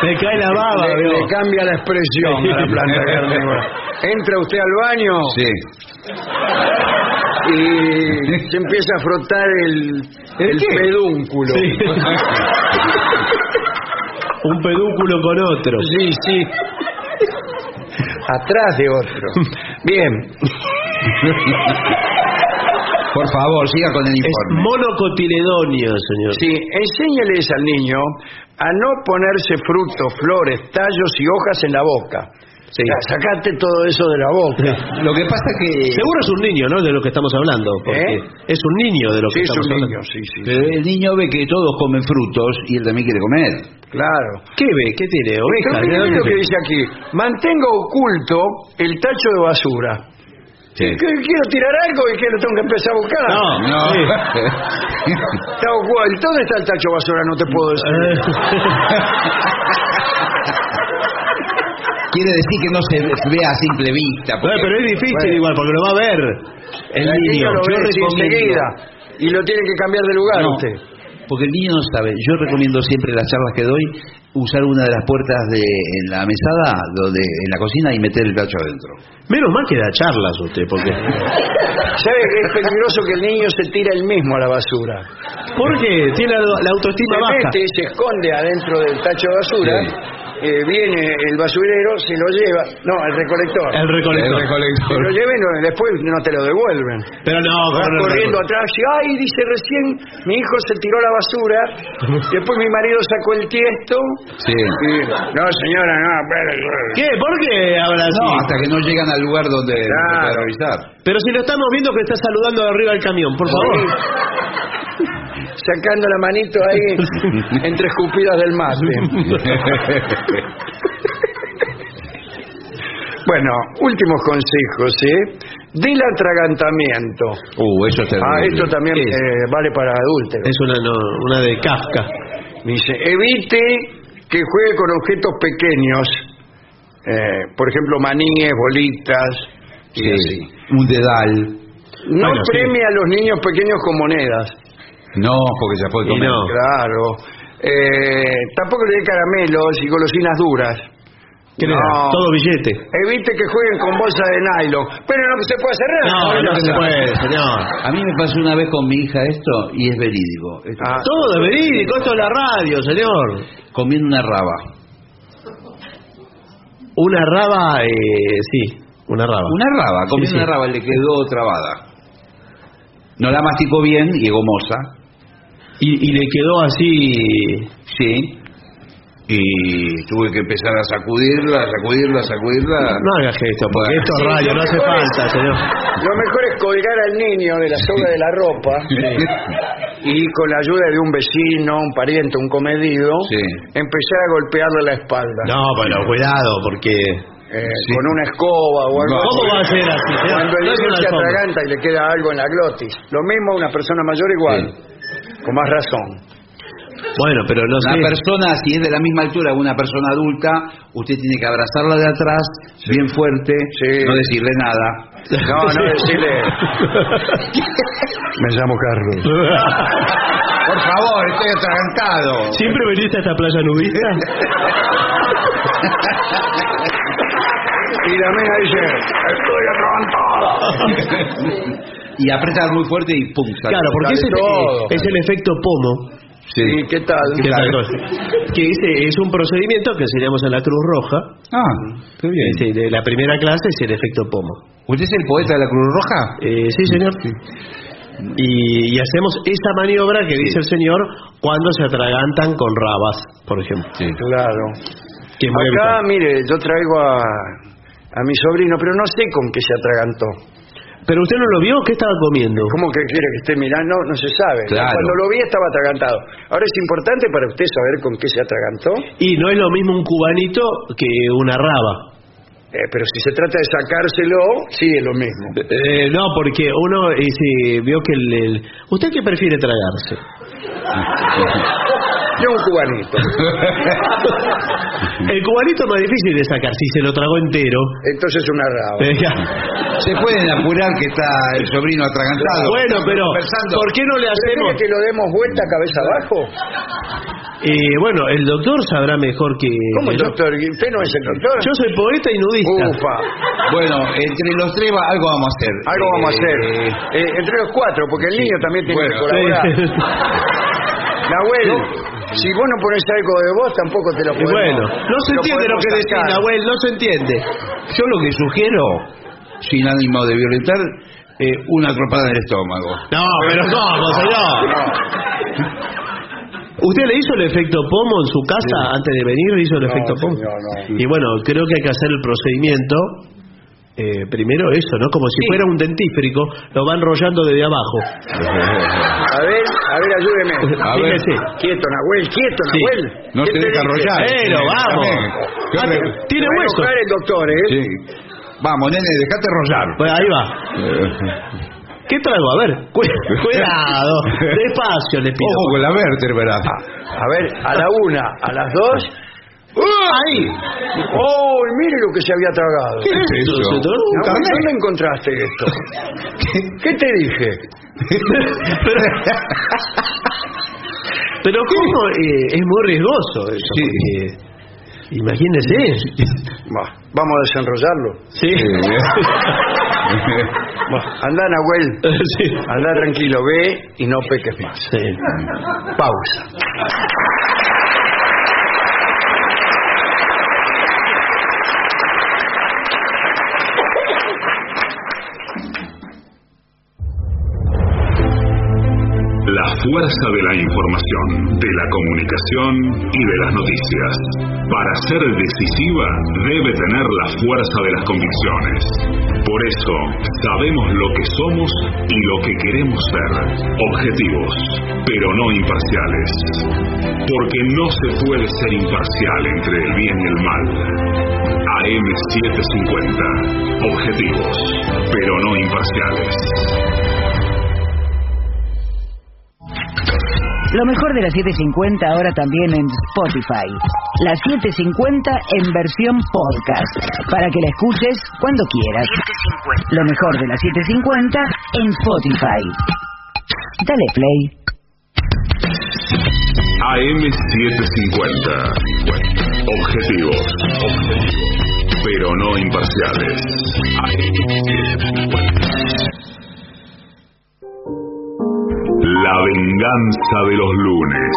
Me cae la baba, le, le cambia la expresión a la planta carnívora. Entra usted al baño Sí. y se empieza a frotar el, el, pedúnculo. Sí. Un pedúnculo con otro. Sí, sí. Atrás de otro. Bien. Por favor, siga con el Es informe. monocotiledonio, señor. Sí, enséñales al niño a no ponerse frutos, flores, tallos y hojas en la boca. Sí. Ya, sacate todo eso de la boca. Lo que pasa que... Seguro es un niño, ¿no? De lo que estamos hablando. Porque ¿Eh? Es un niño de lo Sí, que es estamos un hablando. niño, sí, sí. Pero el niño ve que todos comen frutos y él también quiere comer. Claro. ¿Qué ve? ¿Qué tiene? ¿De dónde lo que dice aquí. Mantenga oculto el tacho de basura. Sí. Quiero tirar algo y que lo tengo que empezar a buscar. No, No. sí. Está oculto. ¿Dónde está el tacho de basura? No te puedo decir. quiere decir que no se ve a simple vista. Pero es difícil Bueno. igual, porque lo va a ver el niño. lo Yo recomiendo- enseguida y lo tiene que cambiar de lugar No, usted. porque el niño no sabe. Yo recomiendo siempre las charlas que doy usar una de las puertas de en la mesada, donde en la cocina y meter el tacho adentro. Menos mal que da charlas usted, porque... ¿Sabe que es peligroso que el niño se tira él mismo a la basura? Porque tiene la, la autoestima Se baja. mete, se esconde adentro del tacho de basura, eh, viene el basurero, se lo lleva, no, el recolector. El recolector. Se lo lleva y no- después no te lo devuelven. Pero no, Vas el corriendo recolector. atrás y, ay, dice recién, mi hijo se tiró la basura, después mi marido sacó el tiesto. Sí. Y, no, señora, no, espere". ¿Qué? ¿Por qué habla así? No, hasta que no llegan al lugar donde donde Claro. revisar. Pero si lo estamos viendo que está saludando de arriba del camión, por favor. Sacando la manito ahí entre escupidas del mate. Bueno, últimos consejos, ¿eh? Del atragantamiento. Uh, eso es terrible. Ah, esto también ¿Qué es? eh, vale para adúlteros. Es una, no- una de Kafka. Dice, evite que juegue con objetos pequeños, eh, por ejemplo, maníes, bolitas, y Sí. así. Un dedal. No Bueno, sí. premie a los niños pequeños con monedas. No, porque ya puede Y comer. no. Claro. Eh, tampoco le dé caramelos y golosinas duras. ¿Qué le da? No. Todo billete. Evite que jueguen con bolsa de nylon. Pero no se puede hacer nada. No, no se puede, señor. A mí me pasó una vez con mi hija esto y es verídico. Esto- Ah, Todo es verídico, esto es la radio, señor. Comiendo una raba. Una raba, eh, sí, una raba. Una raba, comiendo Sí, sí. una raba, le quedó trabada. No la masticó bien y es gomosa. Y, y le quedó así. Sí. Y tuve que empezar a sacudirla, sacudirla, sacudirla. No haga gesto, porque Bueno. esto es Sí, radio, no hace falta, señor. Lo mejor es colgar al niño de la soga de la ropa y con la ayuda de un vecino, un pariente, un comedido, Sí. empezar a golpearle la espalda. No, pero cuidado, porque. Eh, Con una escoba o algo No. ¿Cómo así. va a ser así? señor? Cuando el No es niño una se alfombra. atraganta y le queda algo en la glotis. Lo mismo una persona mayor igual. Con más razón. Bueno, pero no sé. Una persona, si es de la misma altura que una persona adulta, usted tiene que abrazarla de atrás, bien fuerte, Sí. no decirle nada. No, no decirle. Me llamo Carlos. Por favor, estoy atragantado. ¿Siempre veniste a esta playa nudista? Y la mina dice, estoy atragantada. y aprieta muy fuerte y pum, sale. Claro, porque Sale ese todo. es el efecto pomo. Sí. ¿Y qué tal? Que, que ese es un procedimiento que enseñamos en la Cruz Roja. Ah, qué bien. Este, de la primera clase es el efecto pomo. ¿Usted es el poeta de la Cruz Roja? Eh, sí, señor. Y, y hacemos esa maniobra que dice el señor cuando se atragantan con rabas, por ejemplo. Sí. Claro. Que es Acá, mire, yo traigo a, a mi sobrino, pero no sé con qué se atragantó. Pero usted no lo vio, ¿qué estaba comiendo? ¿Cómo que quiere que esté mirando? No se sabe. Claro. Cuando lo vi estaba atragantado. Ahora es importante para usted saber con qué se atragantó. Y no es lo mismo un cubanito que una raba. Eh, pero si se trata de sacárselo, sí es lo mismo. Eh, no, porque uno eh, sí, vio que el, el- ¿Usted qué prefiere tragarse? Yo un cubanito. El cubanito es más difícil de sacar, si se lo tragó entero. Entonces una raba. Eh. Se pueden apurar que está el sobrino atragantado. Bueno, pero Conversando. ¿por qué no le ¿Prefiere hacemos? que lo demos vuelta cabeza abajo? Eh, bueno, el doctor sabrá mejor que. ¿Cómo el doctor? ¿Usted no es el doctor? Yo soy poeta y nudista. Ufa, Bueno, entre los tres va- algo vamos a hacer. algo vamos a hacer. Eh, Eh, entre los cuatro, porque el niño también tiene Bueno, que colaborar. Sí. Nahuel, si vos no pones algo de vos, tampoco te lo Y podemos bueno, no se lo entiende lo que decís. Nahuel, no se entiende. Yo lo que sugiero, sin ánimo de violentar, eh, una atrapada en el estómago. No, pero ¿cómo, señor? ¿Usted le hizo el efecto pomo en su casa antes de venir? ¿Le hizo el No, efecto pomo? señor, no. Y bueno, creo que hay que hacer el procedimiento. Eh, primero eso, ¿no? Como si fuera un dentífrico, lo va enrollando desde abajo. A ver, a ver, ayúdeme. A ver. Fíjese. Quieto, Nahuel, quieto, Sí. Nahuel. No ¿Qué te deja dice? arrollar. Pero vamos. ¿Qué Ah, Tiene va a hueso. enojar el doctor, ¿eh? Sí. Vamos, nene, dejate rollar. Bueno, ahí va. ¿Qué trago? A ver, cu- cuidado. Despacio, le pido. Ojo con la vértebra. A ver, a la una, a las dos. Ahí. ¡Oh, mire lo que se había tragado! ¿Qué es eso? ¿Se tomó un Nahuel, carnet? ¿Dónde encontraste esto? ¿Qué te dije? Pero ¿cómo? Eh, es muy riesgoso eso. Sí. porque, Imagínese. Bah, vamos a desenrollarlo. Sí. Bah, anda, Nahuel. sí. Anda tranquilo, ve y no peques más. Sí. Pausa. Fuerza de la información, de la comunicación y de las noticias. Para ser decisiva debe tener la fuerza de las convicciones. Por eso, sabemos lo que somos y lo que queremos ser. Objetivos, pero no imparciales. Porque no se puede ser imparcial entre el bien y el mal. AM750. Objetivos, pero no imparciales. Lo mejor de la 750 ahora también en Spotify. La 750 en versión podcast. Para que la escuches cuando quieras. Lo mejor de la 750 en Spotify. Dale play. AM750. Objetivos. Objetivos. Pero no imparciales. AM750. La venganza de los lunes.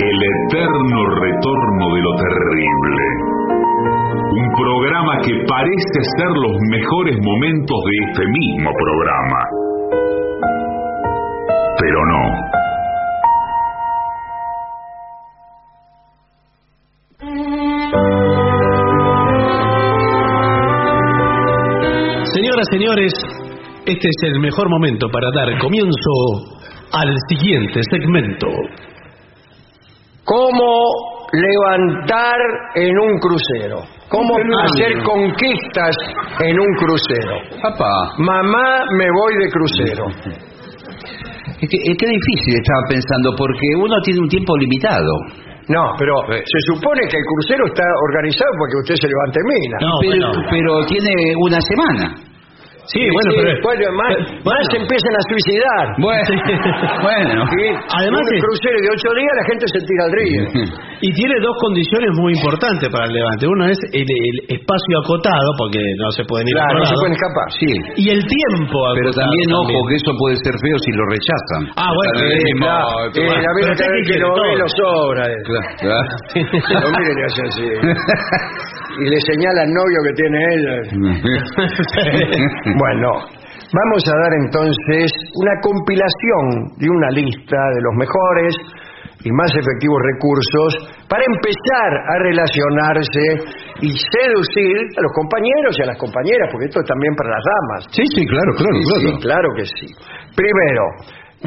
El eterno retorno de lo terrible. Un programa que parece ser los mejores momentos de este mismo programa. Pero no. Señoras, señores, este es el mejor momento para dar comienzo al siguiente segmento. ¿Cómo levantar en un crucero? ¿Cómo hacer conquistas en un crucero? Papá, Mamá, me voy de crucero. es que, es que difícil estaba pensando porque uno tiene un tiempo limitado. No, pero se supone que el crucero está organizado para que usted se levante mina. No, pero, bueno. pero tiene una semana. Sí, bueno, Sí, pero... más, pero- más se empiezan a suicidar. Bueno, bueno. Además un es- crucero de ocho días la gente se tira al río. Y tiene dos condiciones muy importantes para el levante. Uno es el, el espacio acotado, porque no se pueden ir a Claro, no se pueden escapar. Sí. Y el tiempo Pero acotado también, ojo, que eso puede ser feo si lo rechazan. Ah, bueno, eh, eh, la Pero que lo ve lo sobra. eh. Claro, claro. Lo miren así. Y le señala al novio que tiene él. Bueno, vamos a dar entonces una compilación de una lista de los mejores y más efectivos recursos para empezar a relacionarse y seducir a los compañeros y a las compañeras, porque esto es también para las damas. Sí, sí, claro, claro, Sí, claro. sí, claro que sí. Primero,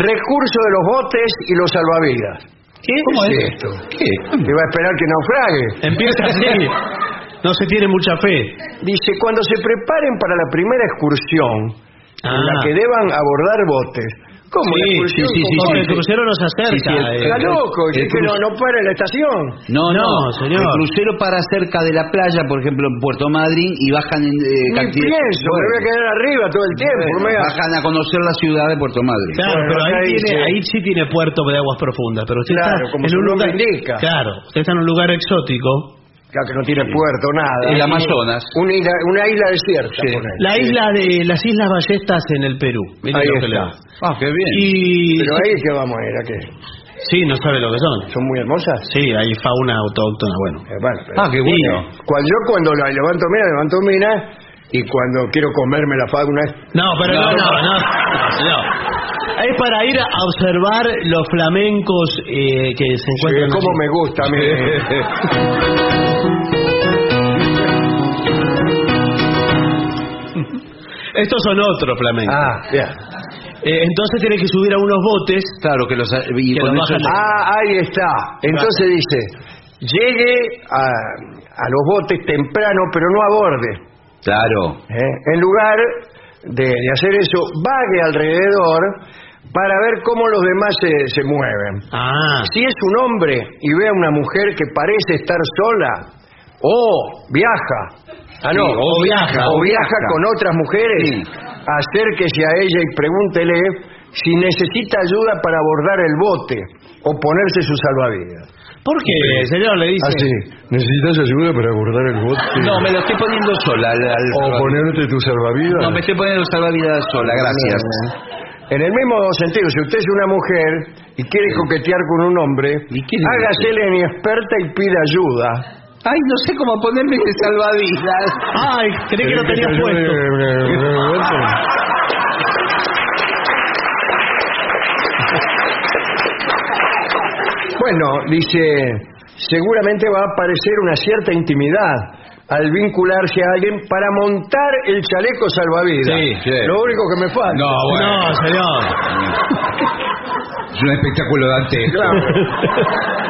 recurso de los botes y los salvavidas. ¿Qué ¿Cómo es es? esto? ¿Qué? Va a esperar que naufrague. Empieza así. No se tiene mucha fe. Dice, cuando se preparen para la primera excursión en Ah. la que deban abordar botes, ¿Cómo la Sí, excursión? sí, sí, sí, ¿Cómo? sí, el crucero nos acerca. Sí, sí, el- eh. Está loco, el es que no, no para en la estación. No, no, No, señor. El crucero para cerca de la playa, por ejemplo, en Puerto Madryn, y bajan en eh, Ni cantidad- pienso, me voy a quedar arriba todo el tiempo. Bueno, a- bajan a conocer la ciudad de Puerto Madryn. Claro, Bueno, pero ahí, ahí tiene, sí. ahí sí tiene puerto de aguas profundas, pero usted Claro, está como en su un nombre lugar, indica. claro, usted está en un lugar exótico. Claro que no tiene puerto, nada. El Amazonas. Una isla, una isla desierta. Sí. La isla de las Islas Ballestas en el Perú. Ahí lo que está. le- Ah, qué bien. Y Pero ahí que vamos a ir, ¿a qué? sí, no sabe lo que son. ¿Son muy hermosas? Sí, hay fauna autóctona, bueno. Eh, bueno, pero- Ah, qué bueno. Cuando yo cuando la levanto mina, levanto mina, y cuando quiero comerme la fauna es... No, pero no, no, no, no. Es para ir a observar los flamencos eh, que se Sí, encuentran. como allí. me gusta a mí. Estos son otros flamencos. ah, bien. Eh, entonces tiene que subir a unos botes. Claro, que los... Y Que con los eso- bajan- Ah, ahí está. Entonces dice, llegue a, a los botes temprano, pero no aborde. Claro. ¿eh? En lugar de, de hacer eso, vague alrededor para ver cómo los demás se, se mueven. Ah, Si es un hombre y ve a una mujer que parece estar sola, o viaja, ah no, Sí, o viaja, o viaja con otras mujeres, Sí. acérquese a ella y pregúntele si necesita ayuda para abordar el bote o ponerse su salvavidas. ¿por qué, señor? Le dice. Así, ¿necesitas ayuda para abordar el bote? No, me lo estoy poniendo sola. al- al o ponerte tu salvavidas. No, me estoy poniendo salvavidas sola, gracias. En el mismo sentido, si usted es una mujer y quiere coquetear con un hombre, ¿Y hágasele inexperta y pida ayuda. Ay, no sé cómo ponerme ese salvavidas. Ay, creí que lo tenía puesto. Bueno, dice, seguramente va a aparecer una cierta intimidad al vincularse a alguien para montar el chaleco salvavidas. Sí, sí. Lo único que me falta. No, bueno. No, señor. Es un espectáculo dantesco.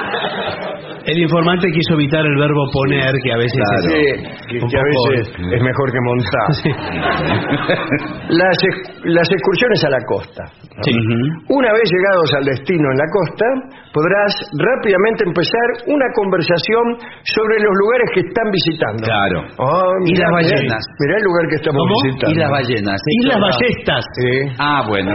El informante quiso evitar el verbo poner, que a veces Claro. es- Sí, que, Un que a poco- veces es mejor que montar. Las, ex- las excursiones a la costa. Sí. Una vez llegados al destino en la costa, podrás rápidamente empezar una conversación sobre los lugares que están visitando. Claro. Ah, Y mirá, las mirá, ballenas. Mirá el lugar que estamos ¿Cómo? visitando. Y las ballenas. Islas Esto- Ballestas. Sí. Ah, bueno.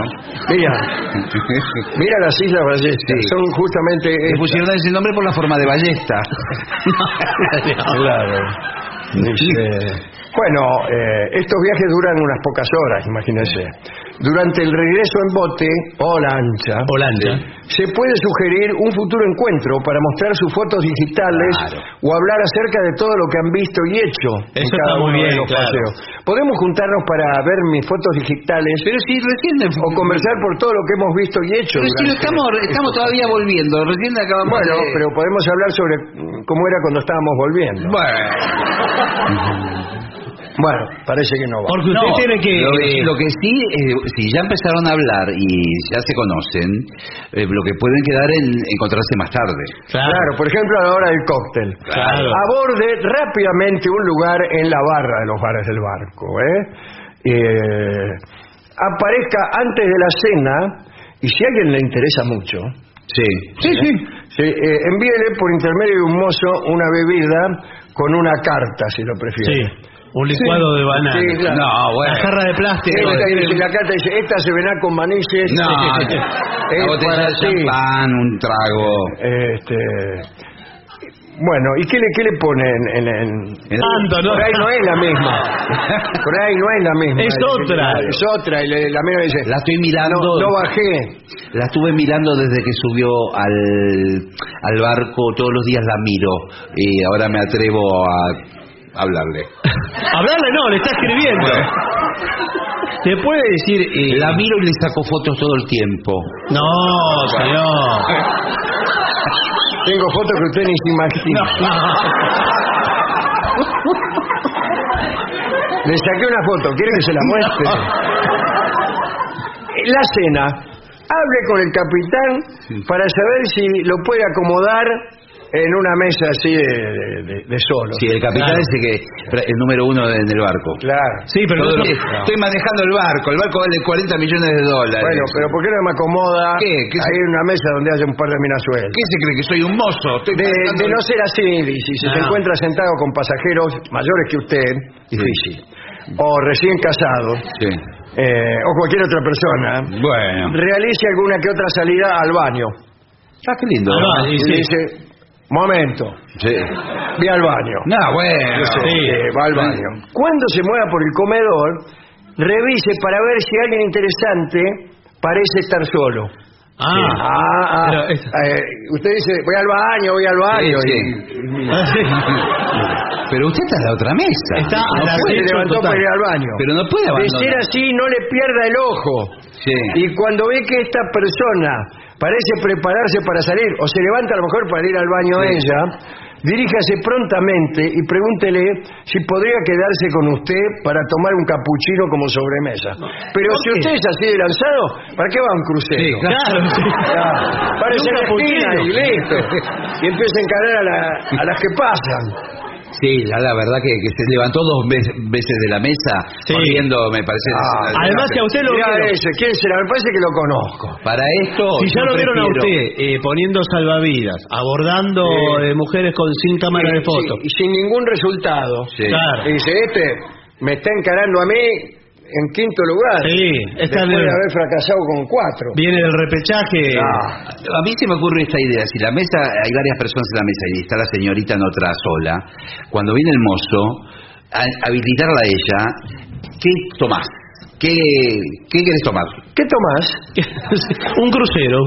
Mira, mira las Islas Ballestas. Sí. Son justamente... Le estas. pusieron ese nombre por la forma de Claro. Dice- Bueno, eh, estos viajes duran unas pocas horas, imagínense. Durante el regreso en bote o lancha, O lancha. se puede sugerir un futuro encuentro para mostrar sus fotos digitales Claro. o hablar acerca de todo lo que han visto y hecho en Eso cada está muy uno de bien, los claro. paseos. Podemos juntarnos para ver mis fotos digitales Pero si recién... o conversar por todo lo que hemos visto y hecho. Pero si durante estamos, estamos estos todavía volviendo. Recién acabamos Bueno, de... pero podemos hablar sobre mm, cómo era cuando estábamos volviendo. Bueno. Bueno, parece que no va. Porque usted No, tiene que... Lo, que- lo que sí, eh, si ya empezaron a hablar y ya se conocen, eh, lo que pueden quedar en encontrarse más tarde. Claro, por ejemplo, a la hora del cóctel. Claro. Aborde rápidamente un lugar en la barra de los bares del barco. ¿eh? Eh, aparezca antes de la cena y si a alguien le interesa mucho, Sí. sí, sí. eh, envíele por intermedio de un mozo una bebida con una carta, si lo prefiere. Sí, un licuado de banana. Sí, claro. No, bueno. La jarra de plástico. Esta dice- la carta dice, esta se verá con manices. No, es una botella para de ti. champán, un trago. Este, bueno, ¿y qué le, qué le ponen en, en, En- Tanto, ¿no? Por ahí no es la misma. Por ahí no es la misma. Es otra. Es otra. Y le- la misma dice, La estoy mirando. no, no bajé. La estuve mirando desde que subió al, al barco, todos los días la miro y ahora me atrevo a hablarle. Hablarle no, le está escribiendo. ¿Te puede decir... eh, La miro y le saco fotos todo el tiempo. No, señor. Tengo fotos que usted ni se imagina. Le saqué una foto, ¿quiere que se la muestre? La cena, hable con el capitán para saber si lo puede acomodar en una mesa así de, de- de- de solo. Sí, el capitán Claro. ese que el número uno en el barco. Claro. Sí, pero no- Estoy manejando el barco, el barco vale 40 millones de dólares. Bueno, pero ¿por qué no me acomoda ¿Qué? ¿Qué se- ahí en una mesa donde haya un par de minas sueltas? ¿Qué se cree que soy un mozo? Estoy De, manejando de el- no ser así, si se No. encuentra sentado con pasajeros mayores que usted, difícil, o recién casado, Sí. eh, o cualquier otra persona, Bueno. realice alguna que otra salida al baño. Ah, qué lindo. Al baño, Y sí. dice, momento, Sí. ve al baño. No, bueno. Sí, va al baño. Cuando se mueva por el comedor, revise para ver si alguien interesante parece estar solo. Ah, Ah, ah. Pero es- Eh, usted dice, voy al baño, voy al baño. Sí, y- sí. Ah, sí. Pero usted está en la otra mesa. Está a la puede, se derecha levantó total. para ir al baño. pero no puede de abandonar. ser así, no le pierda el ojo. Sí. Y cuando ve que esta persona parece prepararse para salir, o se levanta a lo mejor para ir al baño ella, diríjase prontamente y pregúntele si podría quedarse con usted para tomar un capuchino como sobremesa. Pero si usted es así de lanzado, ¿para qué va a un crucero? Sí, Claro, sí. Claro, Parece la esquina y listo. Y empieza a encarar a, la- a las que pasan. Sí, la, la verdad que, que se levantó dos veces, veces de la mesa Sí. corriendo, me parece. Ah, Además que a usted lo vieron. ese, ¿quién será? Me parece que lo conozco. Para esto. Si ya lo vieron a usted eh, poniendo salvavidas, abordando Sí. eh, mujeres con sin cámara de Sí, foto. sí, y sin ningún resultado. Claro. Y dice, este me está encarando a mí en quinto lugar. Sí, está después de el- haber fracasado con cuatro. Viene del repechaje. Ah, A mí se me ocurre esta idea, si la mesa, hay varias personas en la mesa y está la señorita en otra sola, cuando viene el mozo, a- habilitarla a ella, ¿qué tomás? ¿Qué, qué quieres tomar? ¿Qué tomás? Un crucero.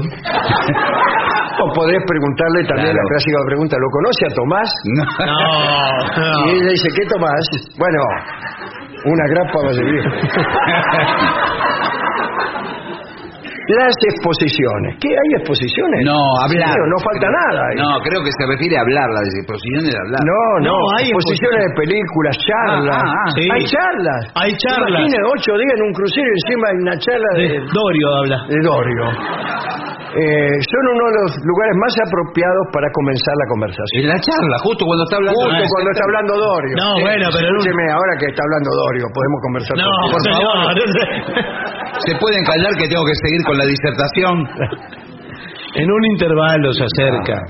O podés preguntarle también Claro. la clásica pregunta, ¿lo conoce a Tomás? No, Y ella dice, ¿qué tomás? Bueno, una grapa vallería. Las exposiciones. ¿Qué hay exposiciones? No, hablar. Sí, no falta nada. ahí. No, creo que se refiere a hablar, la exposición es hablar. No, no, No, hay exposiciones de películas, charlas. Ah, ah, ah, sí. Hay charlas. Hay charlas. Imagine ocho días en un crucero y encima hay una charla de, de Dorio habla. de Dorio. Eh, son uno de los lugares más apropiados para comenzar la conversación. En la charla, justo cuando está hablando. Justo Ah, cuando está hablando Dorio. No, bueno, pero Escúcheme, ahora que está hablando Dorio, podemos conversar No, con por favor. ¿Se pueden callar que tengo que seguir con la disertación? En un intervalo se acerca.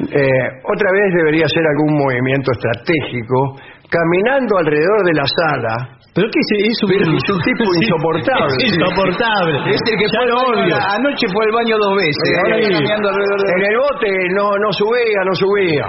Eh, otra vez debería hacer algún movimiento estratégico caminando alrededor de la sala. ¿Pero qué es? Es un, Pero es un tipo Sí, insoportable. es insoportable. Es el que ya fue odio. Anoche fue al baño dos veces. Ahora sí. está caminando alrededor de- En el bote no, no subía, no subía.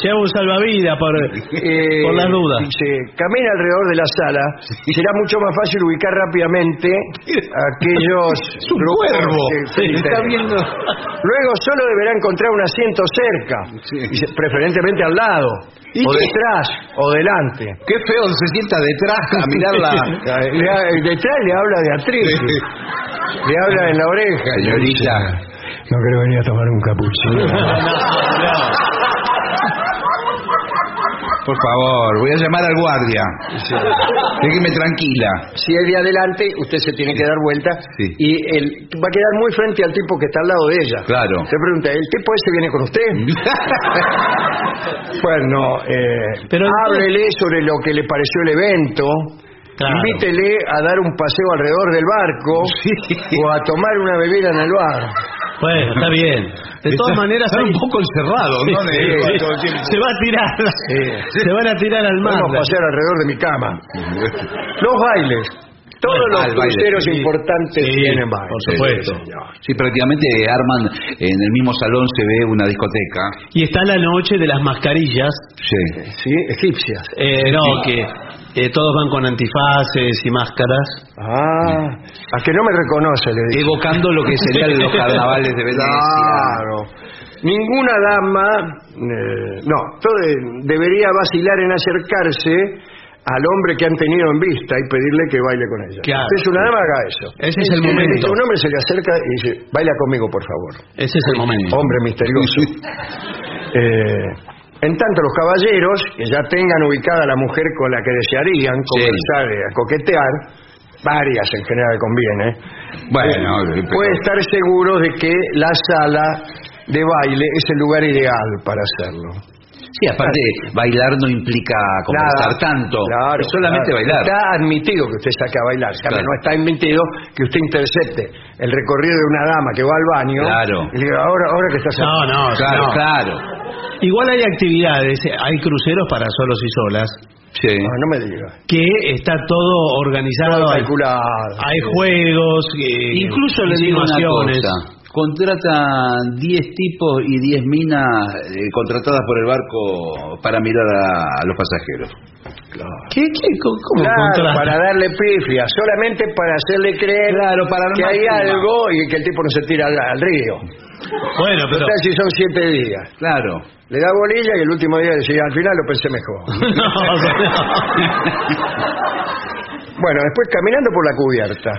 Lleva un salvavidas por, Eh, por las dudas. Dice, camina alrededor de la sala y será mucho más fácil ubicar rápidamente aquellos Es un cuervo. que- Sí, está viendo. Luego solo deberá encontrar un asiento cerca, Sí. Preferentemente al lado, ¿Y o qué? detrás, o delante. Qué feo se sienta detrás a mirar la. Le ha- detrás le habla de atriz, le habla en la oreja. Señorita. No quiero venir a tomar un capuchino. Por favor, voy a llamar al guardia. Déjeme tranquila. Si es de adelante, usted se tiene que dar vuelta Sí. y él va a quedar muy frente al tipo que está al lado de ella. Claro. Se pregunta, ¿el tipo ese viene con usted? Bueno, eh, Pero entonces- háblele sobre lo que le pareció el evento. Claro. Invítele a dar un paseo alrededor del barco o a tomar una bebida en el bar. Bueno, está bien. De todas maneras, Están hay- un poco encerrados, ¿no? Sí, sí, tiempo. se va a tirar. Se van a tirar al mar. Vamos a pasear alrededor de mi cama. Los bailes. Todos los baile, cruceros importantes Sí, tienen bailes. por supuesto. Sí, prácticamente arman, en el mismo salón se ve una discoteca. Y está la noche de las mascarillas. Sí. Sí, egipcias. Eh, no, que eh, todos van con antifaces y máscaras. Ah, a que no me reconoce, le digo. Evocando lo que serían los carnavales de Venecia. Claro. Ninguna dama, eh, no, todo- debería vacilar en acercarse al hombre que han tenido en vista y pedirle que baile con ella. Claro. Es una dama, haga eso. Ese es el momento. Un hombre se le acerca y dice, baila conmigo, por favor. Ese es el momento. Hombre misterioso. Eh, en tanto, los caballeros, que ya tengan ubicada a la mujer con la que desearían conversar, eh, coquetear, varias en general conviene, Bueno, eh, pero- puede estar seguro de que la sala de baile es el lugar ideal para hacerlo. Sí, aparte, bailar no implica conversar Nada. tanto. Claro, es solamente claro. bailar. Está admitido que usted saque a bailar. Claro. No está admitido que usted intercepte el recorrido de una dama que va al baño Claro. y le diga, ahora, ahora que estás No, no, Claro, no. claro. Igual hay actividades, hay cruceros para solos y solas, Sí. No, no me diga. que está todo organizado, Todo hay, calculado. hay juegos, eh, Incluso le digo una cosa. Contratan 10 tipos y 10 minas eh, contratadas por el barco para mirar a, a los pasajeros. ¿Qué, qué, cómo, cómo Claro, contratan? para darle pifia, solamente para hacerle creer Claro, para que hay clima. algo y que el tipo no se tira al, al río. Bueno, pero... Total, si son siete días. Claro. Le da bolilla y el último día decía, al final lo pensé mejor. No, no. Bueno, después caminando por la cubierta.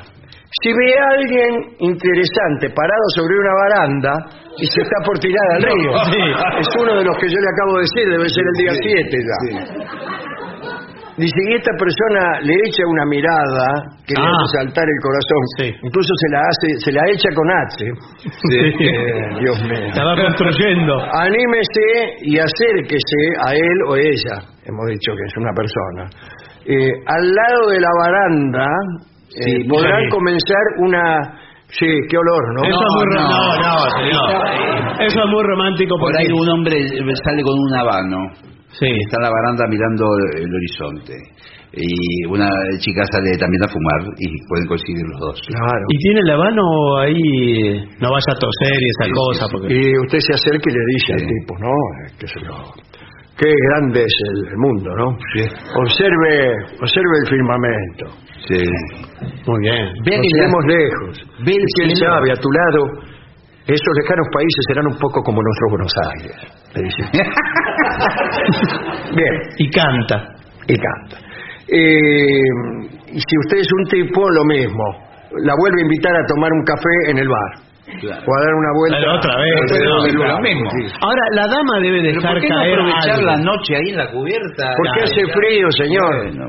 Si ve a alguien interesante parado sobre una baranda y se está por tirar al río, Sí. es uno de los que yo le acabo de decir, debe ser el día 7 ya. Dice, y esta persona le echa una mirada que le Ah. hace saltar el corazón. Sí. Incluso se la hace, se la echa con H. Eh, Dios mío. Estaba construyendo. Anímese y acérquese a él o ella. Hemos dicho que es una persona. Eh, al lado de la baranda eh, Sí, podrán sí. comenzar una... Sí, qué olor, ¿no? Eso es muy no. no, no, señor. Eso es muy romántico Por ahí un hombre sale con un habano. Sí. Está en la baranda mirando el horizonte. Y una chica sale también a fumar y pueden coincidir los dos. Claro. Y tiene el habano ahí, no vaya a toser y esa Sí, cosa, sí, sí. porque... Y usted se acerca y le dice al tipo, ¿no? Eh, Qué sé yo. Qué grande es el, mundo, ¿no? Observe, observe el firmamento. Sí. Muy bien. Nos lejos. ve el quién cielo. sabe, a tu lado, esos lejanos países serán un poco como nuestros Buenos Aires. Le dice. Bien, Y canta. y canta. Eh, y si usted es un tipo, lo mismo. La vuelve a invitar a tomar un café en el bar. Claro. O a dar una vuelta. Pero otra vez, lo mismo. Sí. Ahora, la dama debe Pero dejar ¿por qué no aprovechar algo. la noche ahí en la cubierta? Porque Ya, hace frío, señor. Bueno.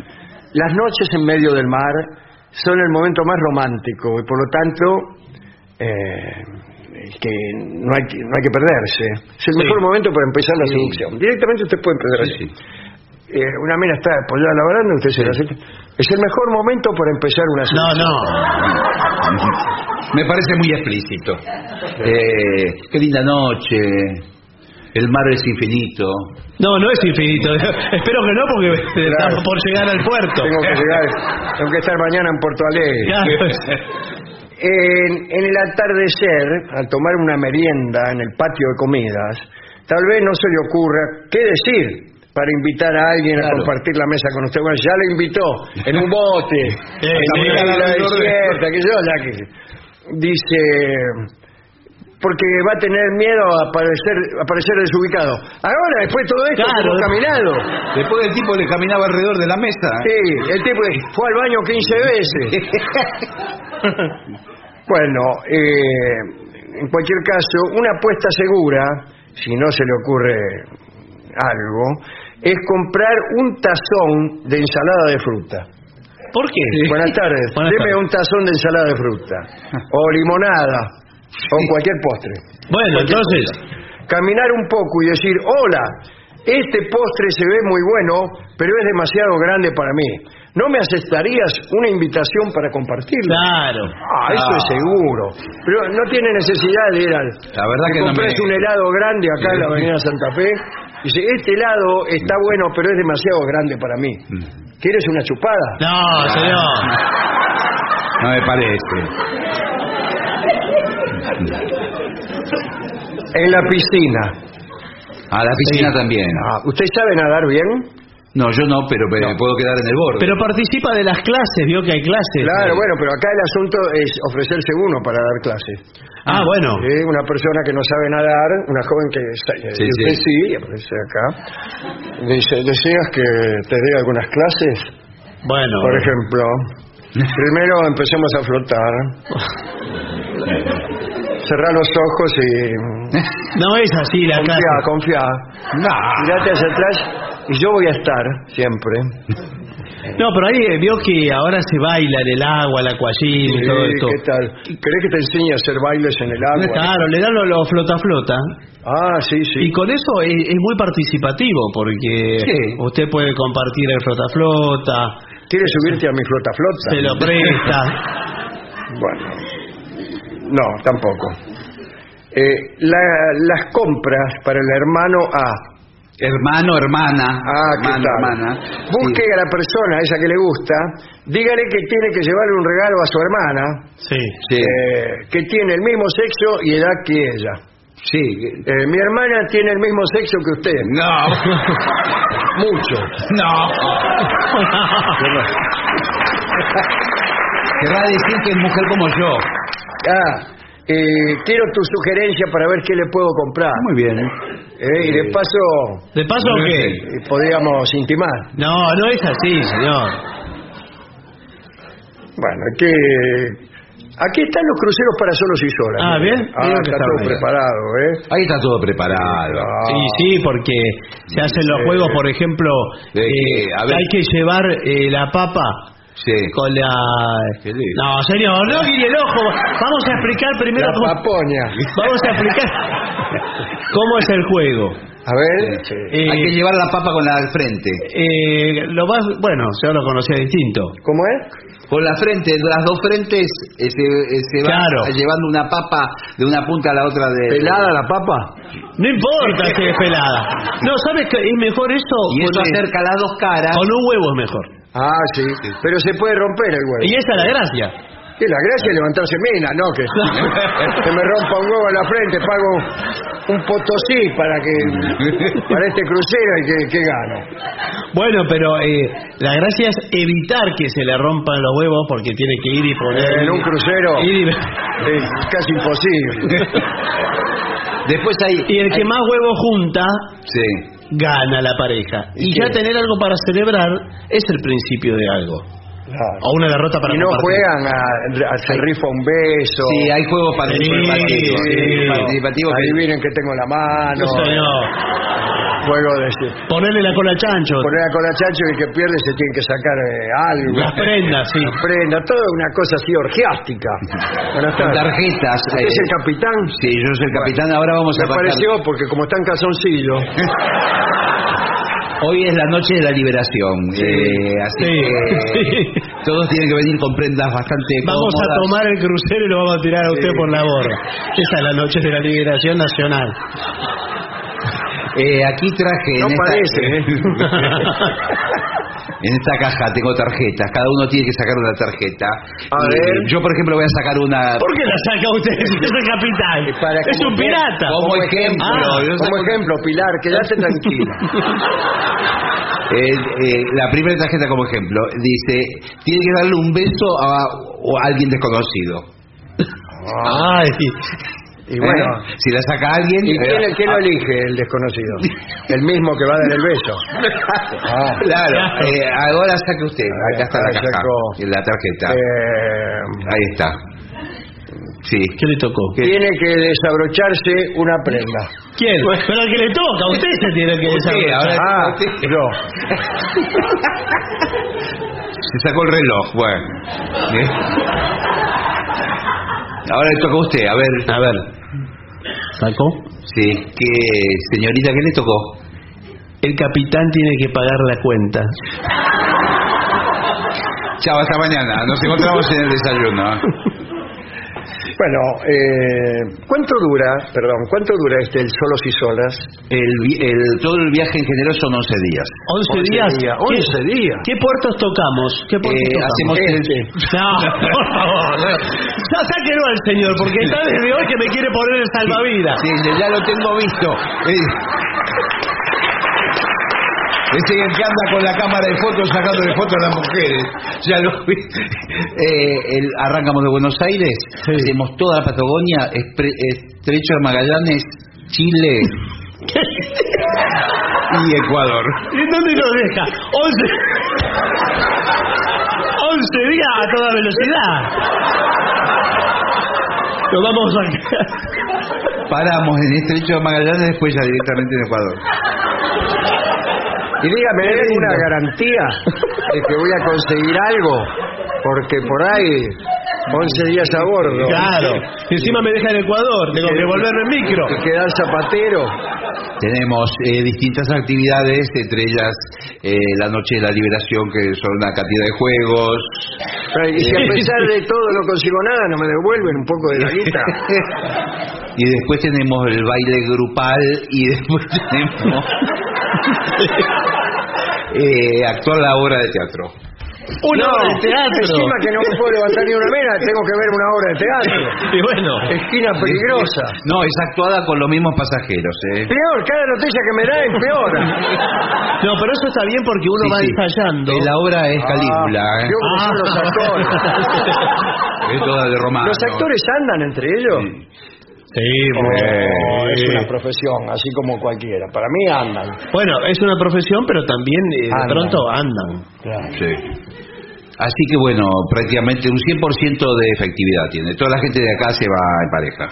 Las noches en medio del mar son el momento más romántico y por lo tanto eh, es que no hay, que- no hay que perderse. Es el Sí. mejor momento para empezar la Sí. seducción. Directamente usted puede empezar Sí, así. Eh, una mina está apoyada en la baranda, usted se la acerca. Es el mejor momento para empezar una No, no. Me parece muy explícito. Eh, qué linda noche. El mar es infinito. No, no es infinito. Espero que no, porque estamos por llegar al puerto. Tengo que llegar, tengo que estar mañana en Porto Alegre. Claro. En, en el atardecer, al tomar una merienda en el patio de comidas, tal vez no se le ocurra qué decir para invitar a alguien a compartir la mesa con usted. Bueno, ya le invitó en un bote, en sí, desierta, que yo, ya que dice porque va a tener miedo a aparecer, a aparecer desubicado. Ahora, después de todo esto, Claro. hemos caminado. Después el tipo le caminaba alrededor de la mesa. Sí, el tipo fue al baño 15 veces. bueno, eh, en cualquier caso, una apuesta segura, si no se le ocurre algo, es comprar un tazón de ensalada de fruta. ¿Por qué? Buenas tardes. Buenas Deme tardes. un tazón de ensalada de fruta. O limonada. O cualquier postre. Bueno, Cualquier entonces. Caminar un poco y decir, hola, este postre se ve muy bueno, pero es demasiado grande para mí. ¿No me aceptarías una invitación para compartirlo? claro. Ah, eso es seguro. Pero no tiene necesidad de ir al... La verdad que no me- un helado grande acá en la avenida Santa Fe. Dice, este helado está bueno, pero es demasiado grande para mí. Mm. ¿Quieres una chupada? No, señor. No me parece. En la piscina. A la piscina Sí. también. Ah, ¿Usted sabe nadar bien? No, yo no, pero me puedo quedar en el borde. Pero participa de las clases, vio que hay clases. Claro, bueno, pero acá el asunto es ofrecerse uno para dar clases. Ah, bueno. Sí, una persona que no sabe nadar, una joven que sa- Sí, usted sí. sí, aparece acá. Dice, ¿deseas que te dé algunas clases? Bueno. Por ejemplo, primero empecemos a flotar. Cerrar los ojos y No es así la confía, clase. confía. No. Mirate hacia atrás y yo voy a estar siempre. No, pero ahí eh, vio que ahora se baila en el agua, el aquagym y todo esto. ¿Qué tal? ¿Querés que te enseñe a hacer bailes en el agua? Claro, le dan los flota flota. Ah, sí, sí. Y con eso es, es muy participativo porque Sí. usted puede compartir el flota flota, ¿Quieres subirte a mi flota flota? se lo presta. Bueno, no, tampoco. Eh, la- las compras para el hermano A. Hermano, hermana. Ah, ¿qué hermano, tal? hermana. Busque a la persona, esa que le gusta, dígale que tiene que llevarle un regalo a su hermana, Sí. Sí. eh, que tiene el mismo sexo y edad que ella. Sí. Eh, mi hermana tiene el mismo sexo que usted. No. Mucho. No. Querrá decir que es mujer como yo. Ah, eh, quiero tu sugerencia para ver qué le puedo comprar. Muy bien. Eh, y de paso, ¿De paso o qué? eh, podríamos intimar. No, no es así, señor. Bueno, que aquí están los cruceros para solos y solas. Ah, bien. Ah, que está está todo bien. preparado, ¿eh? Ahí está todo preparado. Ah, Sí, sí, porque se hacen los juegos, por ejemplo, De eh, que, a ver. hay que llevar eh, la papa Sí. con la... No, señor, no guíe el ojo. Vamos a explicar primero La cómo... papoña. Vamos a explicar cómo es el juego. A ver. Sí. Eh, Hay que llevar la papa con la al frente. Eh, lo más... Bueno, yo lo conocía distinto. ¿Cómo es? Con la frente, las dos frentes eh, se, eh, se va Claro. llevando una papa de una punta a la otra de... ¿Pelada la papa? No importa si es pelada. No, ¿sabes qué? Es mejor eso... Y eso acerca las dos caras. con un huevo es mejor. Ah, sí. Pero se puede romper el huevo. Y esa es la gracia. Que la gracia es levantarse mina, ¿no? Que se me rompa un huevo en la frente, pago un potosí para que para este crucero y que, que gano. Bueno, pero eh, la gracia es evitar que se le rompan los huevos porque tiene que ir y poner... En un crucero ir y- es casi imposible. Después hay... y el que hay- más huevos junta, Sí. Gana la pareja. ¿Y ya tener algo para celebrar es el principio de algo. Claro. O una derrota para Y no compartir. juegan a, a se rifa un beso. Sí, hay juegos participativos. Sí, sí. participativos que- Adivinen que tengo en la mano. No. Juego de Ponerle la cola al chancho. poner a cola chacho y el que pierde se tiene que sacar eh, algo. Las prendas, sí. Las prendas, todo una cosa así orgiástica. Con tarjetas. ¿Usted eh, es el capitán? Sí, yo soy el capitán. Ahora vamos Me a pasar- pareció porque como está en calzoncillo. Hoy es la noche de la liberación. Sí. eh, así Sí, que sí. todos tienen que venir con prendas bastante Vamos a tomar el crucero y lo vamos a tirar a usted por la borda. Esa es la noche de la liberación nacional. Eh, aquí traje. No en esta- parece, ¿eh? En esta caja tengo tarjetas, cada uno tiene que sacar una tarjeta. A Y, ver. Yo, por ejemplo, voy a sacar una. ¿Por qué la saca usted si es el capitán? Para es un que- pirata. como ejemplo. Ah, Como saco- ejemplo, Pilar, quédate tranquila. Eh, eh, la primera tarjeta como ejemplo dice tiene que darle un beso a, a alguien desconocido. Ay, Y bueno, ¿Eh? si la saca alguien ¿y quién, eh, quién lo elige, el desconocido? El mismo que va a dar el beso. Ah. claro, eh, ahora saque usted acá está la caja la tarjeta Eh, ahí está sí ¿Qué le tocó? tiene que desabrocharse una prenda. ¿Quién? Pero al que le toca, usted se tiene que desabrochar. Ah, sí. yo. se sacó el reloj bueno ¿Eh? ahora le toca a usted a ver A ver. ¿Sacó? sí qué señorita qué le tocó El capitán tiene que pagar la cuenta. chao hasta mañana nos encontramos en el desayuno Bueno, eh, ¿cuánto dura, perdón, cuánto dura este el solos y solas? el, vi- el- todo el viaje en general son 11 días 11 11 días. días, ¿Qué- 11 días. ¿Qué puertos tocamos? ¿Qué puertos Eh, tocamos? hacemos el- Este. No, por favor. no. Ya sáquenlo al señor, porque está desde hoy que me quiere poner el salvavidas. Sí, ya lo tengo visto. Eh, Ese que anda con la cámara de fotos sacándole fotos a las mujeres. Ya lo vi. Eh, el- arrancamos de Buenos Aires, Sí. hacemos toda la Patagonia, Espre- Estrecho de Magallanes, Chile y Ecuador. ¿Y dónde nos deja? 11. 11 días a toda velocidad. Nos vamos a... Paramos en Estrecho de Magallanes, después ya directamente en Ecuador. Y dígame, ¿hay alguna garantía de que voy a conseguir algo, porque por ahí 11 días a bordo. Claro. Encima me deja en Ecuador, tengo que volverme en micro. Que queda el zapatero. Tenemos eh, distintas actividades, entre ellas eh, la Noche de la Liberación, que son una cantidad de juegos. Y si a pesar de todo no consigo nada, no me devuelven un poco de la guita. y después tenemos el baile grupal y después tenemos eh, actuar la obra de teatro. Una no, obra de teatro. Encima que no me puedo levantar ni una mera, tengo que ver una obra de teatro. Y bueno. Esquina peligrosa. No, es actuada con los mismos pasajeros. ¿eh? Peor, cada noticia que me da empeora. No, pero eso está bien porque uno Sí, va sí. ensayando. Eh, La obra es Calígula. ¿eh? Yo los actores. Es toda de romano. ¿Los actores andan entre ellos? Sí, Oh, es sí. una profesión, así como cualquiera. Para mí andan. Bueno, es una profesión, pero también eh, de Andan. pronto andan. Sí. Así que bueno, prácticamente un 100% de efectividad tiene. Toda la gente de acá se va en pareja.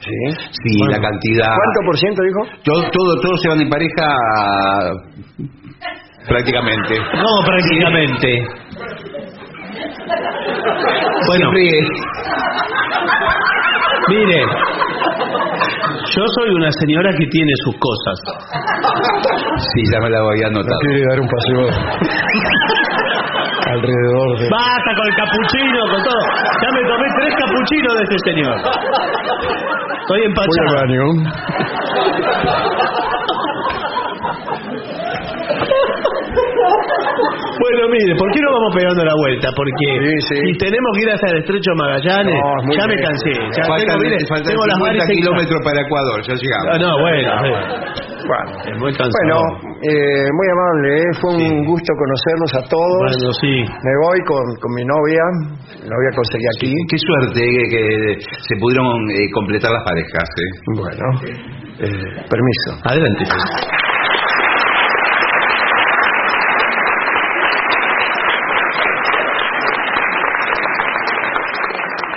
¿Sí? Sí, Bueno. la cantidad. ¿Cuánto por ciento dijo? Todo, todo, todos se van en pareja prácticamente. No, prácticamente. Bueno, mire, yo soy una señora que tiene sus cosas. Sí, ya me la había anotado. Quiere dar un paseo alrededor de... Basta con el capuchino, con todo. Ya me tomé tres capuchinos de este señor. Estoy Voy al empachado. baño. Bueno, mire, ¿por qué no vamos pegando la vuelta? Porque Sí, sí. si tenemos que ir hasta el estrecho Magallanes, No, ya me cansé. Ya faltan tengo, mire, faltan tengo las 50 varices kilómetros para Ecuador, ya llegamos. Ah, no, bueno. Bueno, Es muy bueno eh, muy amable, ¿eh? fue un gusto conocerlos a todos. Bueno, sí. Me voy con, con mi novia, la voy a conseguir aquí. Qué suerte que, que se pudieron eh, completar las parejas. ¿eh? Bueno, eh, permiso. Adelante.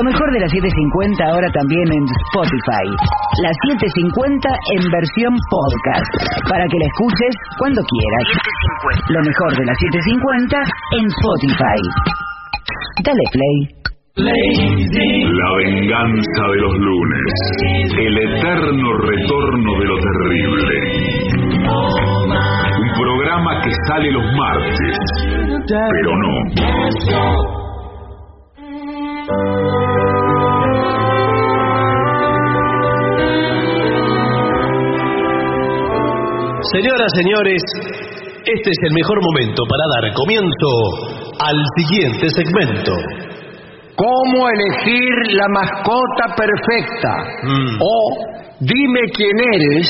Lo mejor de la 750 ahora también en Spotify. La 750 en versión podcast. Para que la escuches cuando quieras. Lo mejor de la 750 en Spotify. Dale play. La venganza de los lunes. El eterno retorno de lo terrible. Un programa que sale los martes, pero no. Señoras, señores, este es el mejor momento para dar comienzo al siguiente segmento. ¿Cómo elegir la mascota perfecta? Mm. O dime quién eres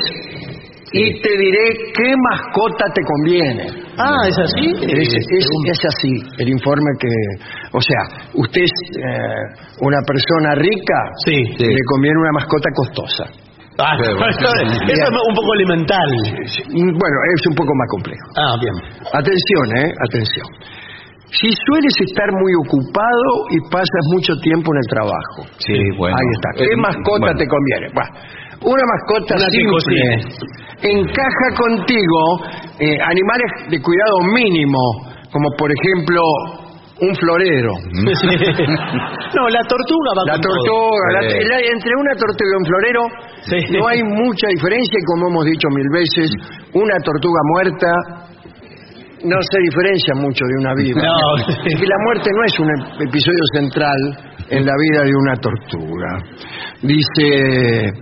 y te diré qué mascota te conviene. Ah, ¿es así? Es, es- es así, el informe que... O sea, usted es eh, una persona rica, Sí. y le conviene una mascota costosa. Ah, bueno. eso es un poco elemental. Bueno, es un poco más complejo. Ah, bien. Atención, ¿eh? Atención. Si sueles estar muy ocupado y pasas mucho tiempo en el trabajo. Sí, bueno. Ahí está. ¿Qué Eh, mascota bueno. te conviene? Bueno, una mascota Una simple. Encaja contigo eh, animales de cuidado mínimo, como por ejemplo un florero. no, la tortuga va La con todo. tortuga, la- entre una tortuga y un florero Sí. no hay mucha diferencia y como hemos dicho mil veces, una tortuga muerta no se diferencia mucho de una viva. No. Es que la muerte no es un ep- episodio central en la vida de una tortuga. Dice,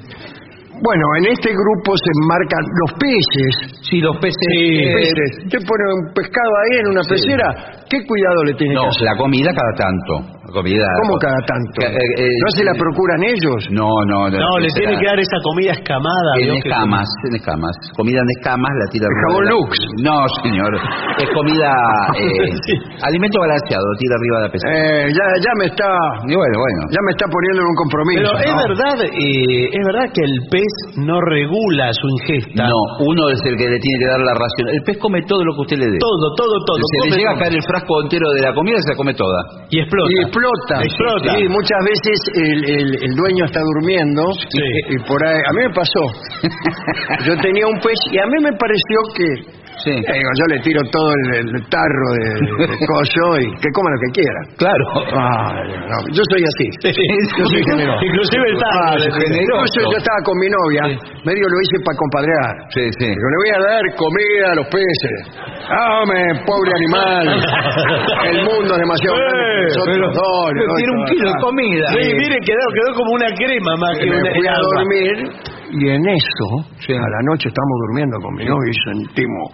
bueno, en este grupo se enmarcan los peces. Sí, los peces. Eh, peces. Usted pone un pescado ahí en una pecera, ¿qué cuidado le tiene no, que hacer? la comida cada tanto. Comida. ¿Cómo cada tanto? Que- eh, eh, ¿No se la procuran ellos? No, no, No, le será- tiene que dar esa comida escamada. En escamas, en escamas. Comida en escamas, la tira El arriba jabón Lux. No, señor. Es comida. eh, Sí. Alimento balanceado, tira arriba de la pesa. Eh, ya, ya me está Y bueno, bueno. ya me está poniendo en un compromiso. Pero es ¿no? verdad, eh, es verdad que el pez no regula su ingesta. No, uno es el que le tiene que dar la ración. El pez come todo lo que usted le dé. Todo, todo, todo. Se le llega a caer el frasco entero de la comida y se la come toda. Y explota. Y explota. Explota. Sí, muchas veces el, el- el dueño está durmiendo Sí. y por ahí, a mí me pasó. Yo tenía un pez y a mí me pareció que Sí. eh, digo, yo le tiro todo el, el tarro de, de coso y que coma lo que quiera. Claro. No, yo soy así. Yo soy generoso. Inclusive el tarro. Ah, generoso. Incluso yo estaba con mi novia, medio lo hice para compadrear. Sí, sí. Digo, le voy a dar comida a los peces. ¡Dame, pobre animal! El mundo es demasiado grande pero- tiene un kilo de comida. Sí, mire, quedó, quedó como una crema más que me una fui a dormir y en eso, Sí. a la noche estamos durmiendo con mi novia y sentimos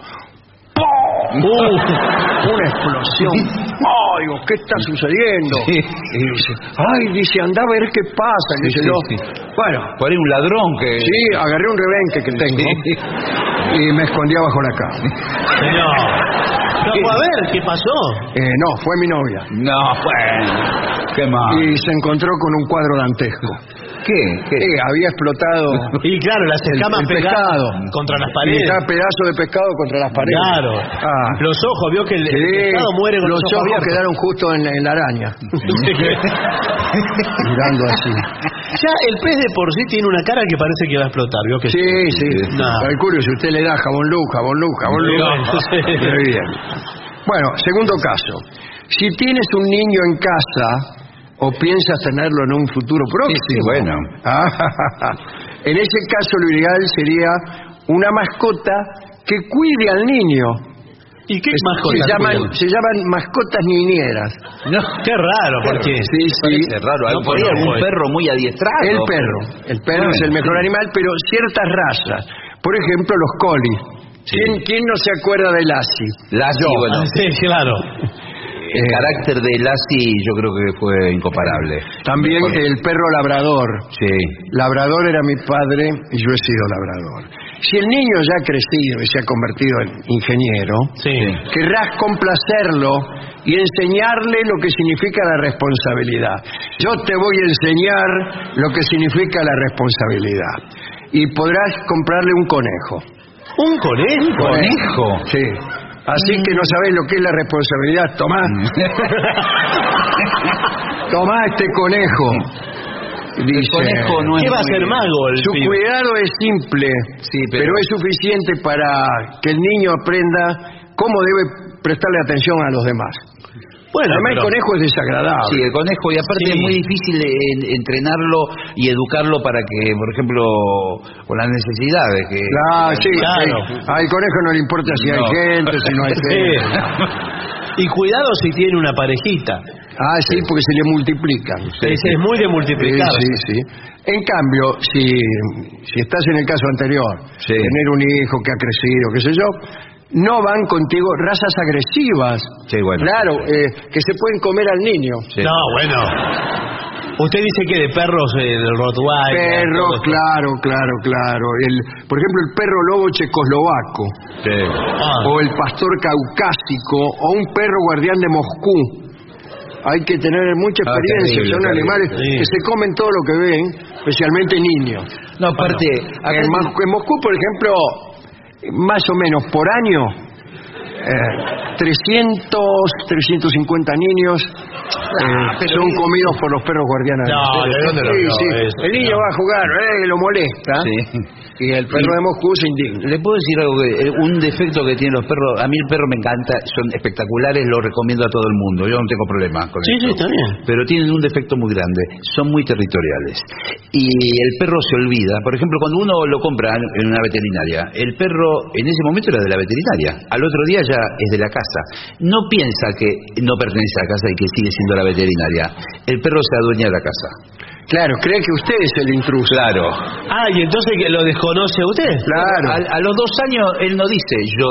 Uh, una explosión. ¡Ay, digo, qué está sucediendo! Sí. Y dice, ¡ay, dice, anda a ver qué pasa! Y dice, Sí, yo, sí. bueno, Por ahí un ladrón que. sí, agarré un rebenque que tengo y me escondí abajo la cama. señor. No, pues, a ver, ¿qué pasó? Eh, no, fue mi novia. No, bueno. Qué mal. Y se encontró con un cuadro dantesco. ¿Qué? ¿Qué? Eh, había explotado Y claro, las escamas el pescado. contra las paredes. cada pedazo de pescado contra las paredes. Claro. Ah. Los ojos, vio que el, el Sí, pescado muere con los los, ojos abiertos. quedaron justo en, en la araña, mirando así. Ya el pez de por sí tiene una cara que parece que va a explotar, vio que Sí, sí. No. Calculo si usted le da jabón luz, jabón luz, jabón luz. No, sí. Muy bien. Bueno, segundo caso. Si tienes un niño en casa o piensas tenerlo en un futuro próximo. sí, bueno. Ah, en ese caso lo ideal sería una mascota que cuide al niño. ¿Y qué Es- mascotas se llaman, se llaman mascotas niñeras. No, qué raro, porque Sí, sí. Raro. No, perro muy adiestrado. El perro. El perro es el mejor animal, pero ciertas razas. Por ejemplo, los colis. ¿Quién, quién no se acuerda de Lassie? Lassie, bueno. Sí, claro. El carácter de Lassie yo creo que fue incomparable. También el perro labrador. Sí. Labrador era mi padre y yo he sido labrador. Si el niño ya ha crecido y se ha convertido en ingeniero, Sí. querrás complacerlo y enseñarle lo que significa la responsabilidad. Yo te voy a enseñar lo que significa la responsabilidad. Y podrás comprarle un conejo. ¿Un conejo? ¿Conejo? Sí. Así que no sabes lo que es la responsabilidad. Tomá, tomá este conejo. Dice, conejo no es ¿Qué va a ser mago el Su pibe? cuidado es simple, Sí, pero... pero- es suficiente para que el niño aprenda cómo debe prestarle atención a los demás. Bueno, Además, el conejo es desagradable. Sí, el conejo, y aparte Sí. es muy difícil en- entrenarlo y educarlo para que, por ejemplo, con las necesidades que... Ah, sí, Claro. sí. Al conejo no le importa si hay gente, si no hay Sí. gente. Y cuidado si tiene una parejita. Ah, sí, porque se le multiplican. Ese es muy de multiplicar. Sí, sí, sí. En cambio, si, si estás en el caso anterior, Sí. tener un hijo que ha crecido, qué sé yo, no van contigo razas agresivas. Sí, bueno. Claro, eh, que se pueden comer al niño. Sí. No, bueno. Usted dice que de perros eh, del Rottweiler. Perro, todo esto. claro, claro, claro. El, por ejemplo, el perro lobo checoslovaco, Sí. Ah. o el pastor caucásico, o un perro guardián de Moscú. Hay que tener mucha Ah, experiencia. terrible, Son terrible. animales Sí. que se comen todo lo que ven, especialmente niños. No, aparte... en Moscú, por ejemplo, más o menos por año, eh, 300, 350 niños eh, son comidos por los perros guardianes. No, ¿de dónde lo Sí, vio sí. eso? El niño va a jugar, eh, lo molesta, Sí. Y el perro de Moscú se indigna. Le puedo decir algo que eh, un defecto que tienen los perros, a mí el perro me encanta, son espectaculares, lo recomiendo a todo el mundo, yo no tengo problema con Sí, eso. sí, está bien. Pero tienen un defecto muy grande, son muy territoriales. Y el perro se olvida, por ejemplo, cuando uno lo compra en una veterinaria, el perro en ese momento era de la veterinaria, al otro día ya es de la casa. No piensa que no pertenece a la casa y que sigue siendo la veterinaria. El perro se adueña de la casa. Claro, cree que usted es el intruso. Claro. Ah, y entonces que lo desconoce a usted. Claro. A, a los dos años él no dice yo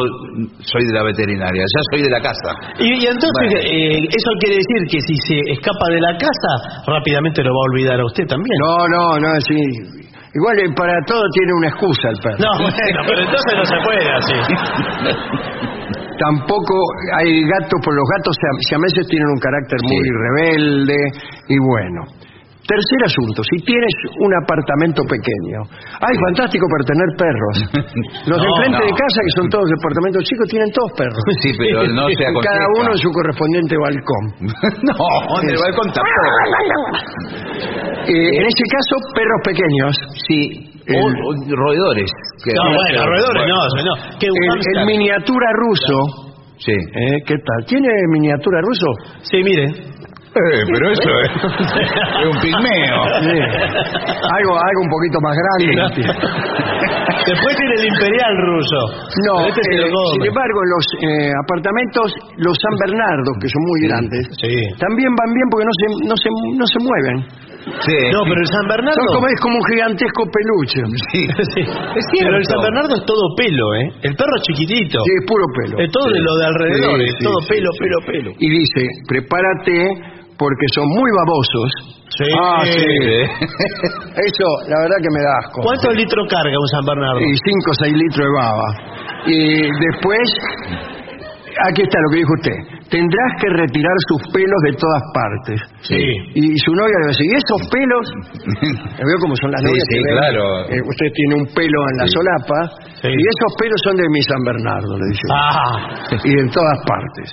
soy de la veterinaria, ya soy de la casa. Y, y entonces Bueno. eh, eso quiere decir que si se escapa de la casa, rápidamente lo va a olvidar a usted también. No, no, no, sí. Igual eh, para todo tiene una excusa el perro. No, bueno, pero entonces no se puede así. Tampoco hay gatos, por los gatos si a veces tienen un carácter muy rebelde y bueno. Tercer asunto, si tienes un apartamento pequeño. Ay, fantástico para tener perros. Los de No, enfrente no. de casa, que son todos departamentos chicos, tienen todos perros. Sí, pero no se aconseja. Cada uno en su correspondiente balcón. no, en el balcón tampoco. Eh, en este caso, perros pequeños. Sí. El- O, o roedores. que- No, bueno, roedores no, no. ¿Qué, un El, el miniatura ruso. Sí. ¿eh? ¿Qué tal? ¿Tiene miniatura ruso? Sí, mire. Eh, pero eso es, es un pigmeo. Sí. Algo, algo un poquito más grande. Después tiene el imperial ruso. No, este eh, sin embargo, en los eh, apartamentos, los San Bernardo, que son muy grandes, Sí. también van bien porque no se, no se, no se mueven. Sí. No, pero el San Bernardo. Son como, es como un gigantesco peluche. Sí. Sí. Pero el San Bernardo es todo pelo, ¿eh? El perro es chiquitito. Sí, es puro pelo. Es todo de lo de alrededor, Sí, es todo sí, pelo, sí. pelo, pelo. Y dice, prepárate porque son muy babosos. Sí. Ah, sí. Eso, la verdad que me da asco. ¿Cuántos litros carga un San Bernardo? Y 5 o 6 litros de baba. Y después, aquí está lo que dijo usted. Tendrás que retirar sus pelos de todas partes. Sí. Y su novia le dice, ¿y esos pelos? Veo cómo son las Sí, novias. sí, que claro. eh, usted tiene un pelo en la Sí. solapa. Sí. Y esos pelos son de mi San Bernardo, le dice. Ah, Y en todas partes.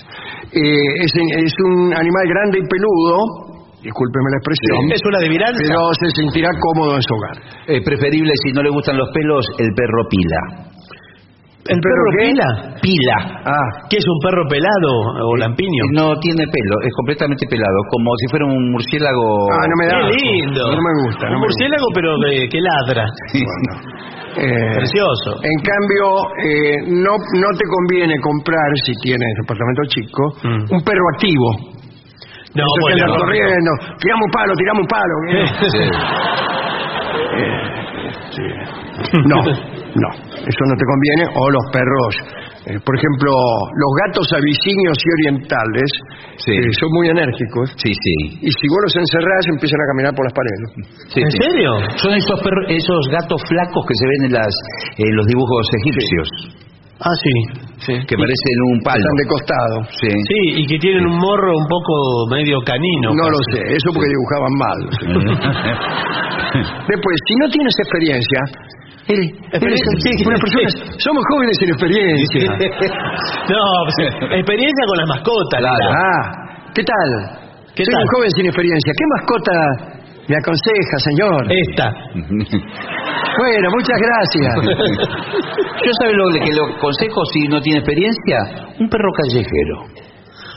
Eh, es, es un animal grande y peludo. Discúlpeme la expresión. es una adivinanza. Pero se sentirá cómodo en su hogar. Es preferible, si no le gustan los pelos, el perro pila. ¿El perro perro qué? pila? Pila. Ah, ¿Qué es un perro pelado o lampiño? No tiene pelo, es completamente pelado, como si fuera un murciélago. ah, no me da. Qué lindo. No me gusta. No un me murciélago, pero de- que ladra. Bueno. Eh, Precioso. En cambio, eh, no, no te conviene comprar, si tienes departamento chico, Mm. un perro activo. No, bueno, no. corriendo. Tiramos un palo, tiramos un palo. ¿eh? Sí. No, no, eso no te conviene. O los perros, eh, por ejemplo, los gatos abisinios y orientales Sí. eh, son muy enérgicos. Sí, sí. Y si vos los encerrás, empiezan a caminar por las paredes. Sí, ¿En sí. serio? Son esos, perros- esos gatos flacos que se ven en, las, en los dibujos egipcios, Ah, sí. que parecen un palo. Están de costado. Sí. Sí, y que tienen un morro un poco medio canino. No casi. lo sé, eso porque dibujaban mal. Después, si no tienes experiencia, eres Experiencia, una sí. persona, somos jóvenes sin experiencia. No, pues, experiencia con las mascotas. Claro. Ah, ¿qué tal? ¿Qué Soy tal? un joven sin experiencia. ¿Qué mascota me aconseja, señor? Esta. Bueno, muchas gracias. Yo sabe lo que le aconsejo si no tiene experiencia, un perro callejero.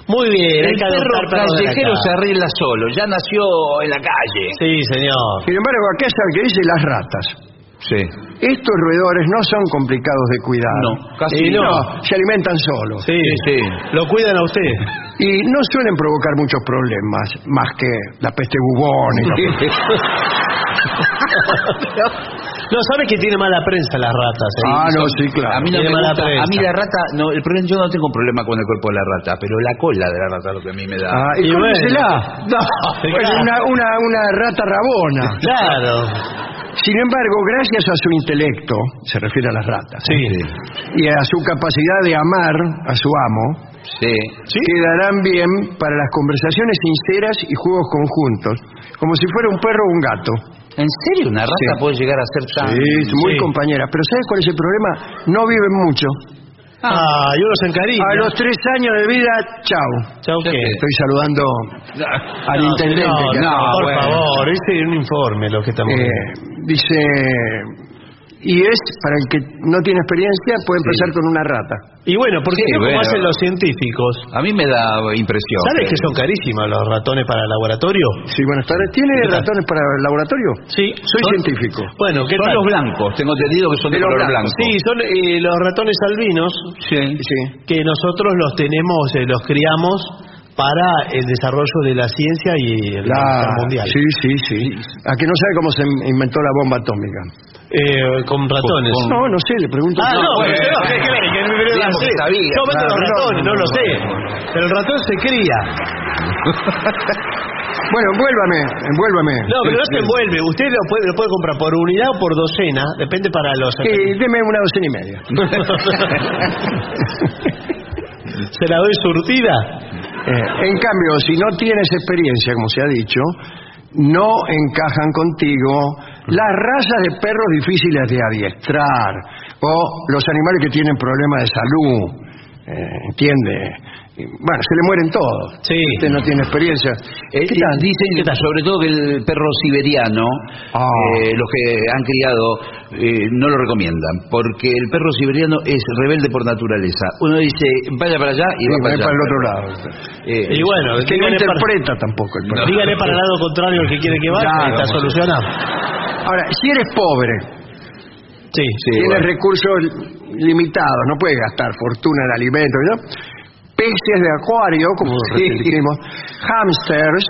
Muy bien, El perro callejero se arregla solo, ya nació en la calle. Sí, señor. Sin embargo, acá está el que dice las ratas. Sí. Estos roedores no son complicados de cuidar. No, casi no. Se alimentan solos. Sí, sí. Lo cuidan a usted. Y no suelen provocar muchos problemas, más que la peste bubónica. No, sabe que tiene mala prensa las ratas. ¿eh? Ah, no, sí, claro. A mí no me gusta. A mí la rata, no, el problema, yo no tengo problema con el cuerpo de la rata, pero la cola de la rata es lo que a mí me da. Ah, ¿Y, Y cómesela? No, claro. una, una, una rata rabona. Claro. Sin embargo, gracias a su intelecto, se refiere a las ratas, Sí. y a su capacidad de amar a su amo, Sí. quedarán bien para las conversaciones sinceras y juegos conjuntos, como si fuera un perro o un gato. ¿En serio una rata Sí. puede llegar a ser tan... Sí, muy sí. compañera. Pero ¿sabes cuál es el problema? No viven mucho. Ah, y uno se encariña. A los tres años de vida, chao. Chau, ¿qué? Estoy saludando al No, intendente. No, que no, acaba- por bueno. favor, ese es un informe lo que estamos Eh, dice, y es, para el que no tiene experiencia, puede empezar con una rata. Y bueno, porque Sí, no como bueno. hacen los científicos. A mí me da impresión. ¿Sabes que son carísimos los ratones para el laboratorio? Sí, buenas tardes. ¿Tiene ratones para el laboratorio? Sí. Soy Son- científico. Bueno, ¿qué Son tal? los blancos, tengo entendido que son de, De color blancos. blanco. Sí, son eh, los ratones albinos Sí. Sí. que nosotros los tenemos, eh, los criamos para el desarrollo de la ciencia y el Claro, mundial. sí, sí, sí. A que no sabe cómo se inventó la bomba atómica. Eh, con ratones. Con- No, no sé, le pregunto. Ah, no, pero ¿qué? Que no sé. que sabía. Yo meto los Claro, no, ratones, no, no, lo no. sé. Pero el ratón se cría. Bueno, envuélvame, envuélvame. No, pero no se envuelve. Usted lo puede, lo puede comprar por unidad o por docena. Depende para los... Sí, deme una docena y media. ¿Se la doy surtida? Eh, en cambio, si no tienes experiencia, como se ha dicho, no encajan contigo las razas de perros difíciles de adiestrar o los animales que tienen problemas de salud. Eh, ¿Entiende? Bueno, se le mueren todos. Sí. Usted no tiene experiencia. Eh, ¿Qué tal? Dicen sobre todo que el perro siberiano, Ah. eh, los que han criado, eh, no lo recomiendan, porque el perro siberiano es rebelde por naturaleza. Uno dice, vaya para allá y Sí, va para allá. para el otro lado. Eh, Y bueno, Es que no dígale para, interpreta tampoco el perro. dígale para el lado contrario el que quiere que vaya Claro, y está solucionado. Ahora, si eres pobre, Sí. Sí, tienes bueno. recursos limitados, no puedes gastar fortuna en alimentos, ¿no? Peces de acuario, como recién dijimos, hamsters,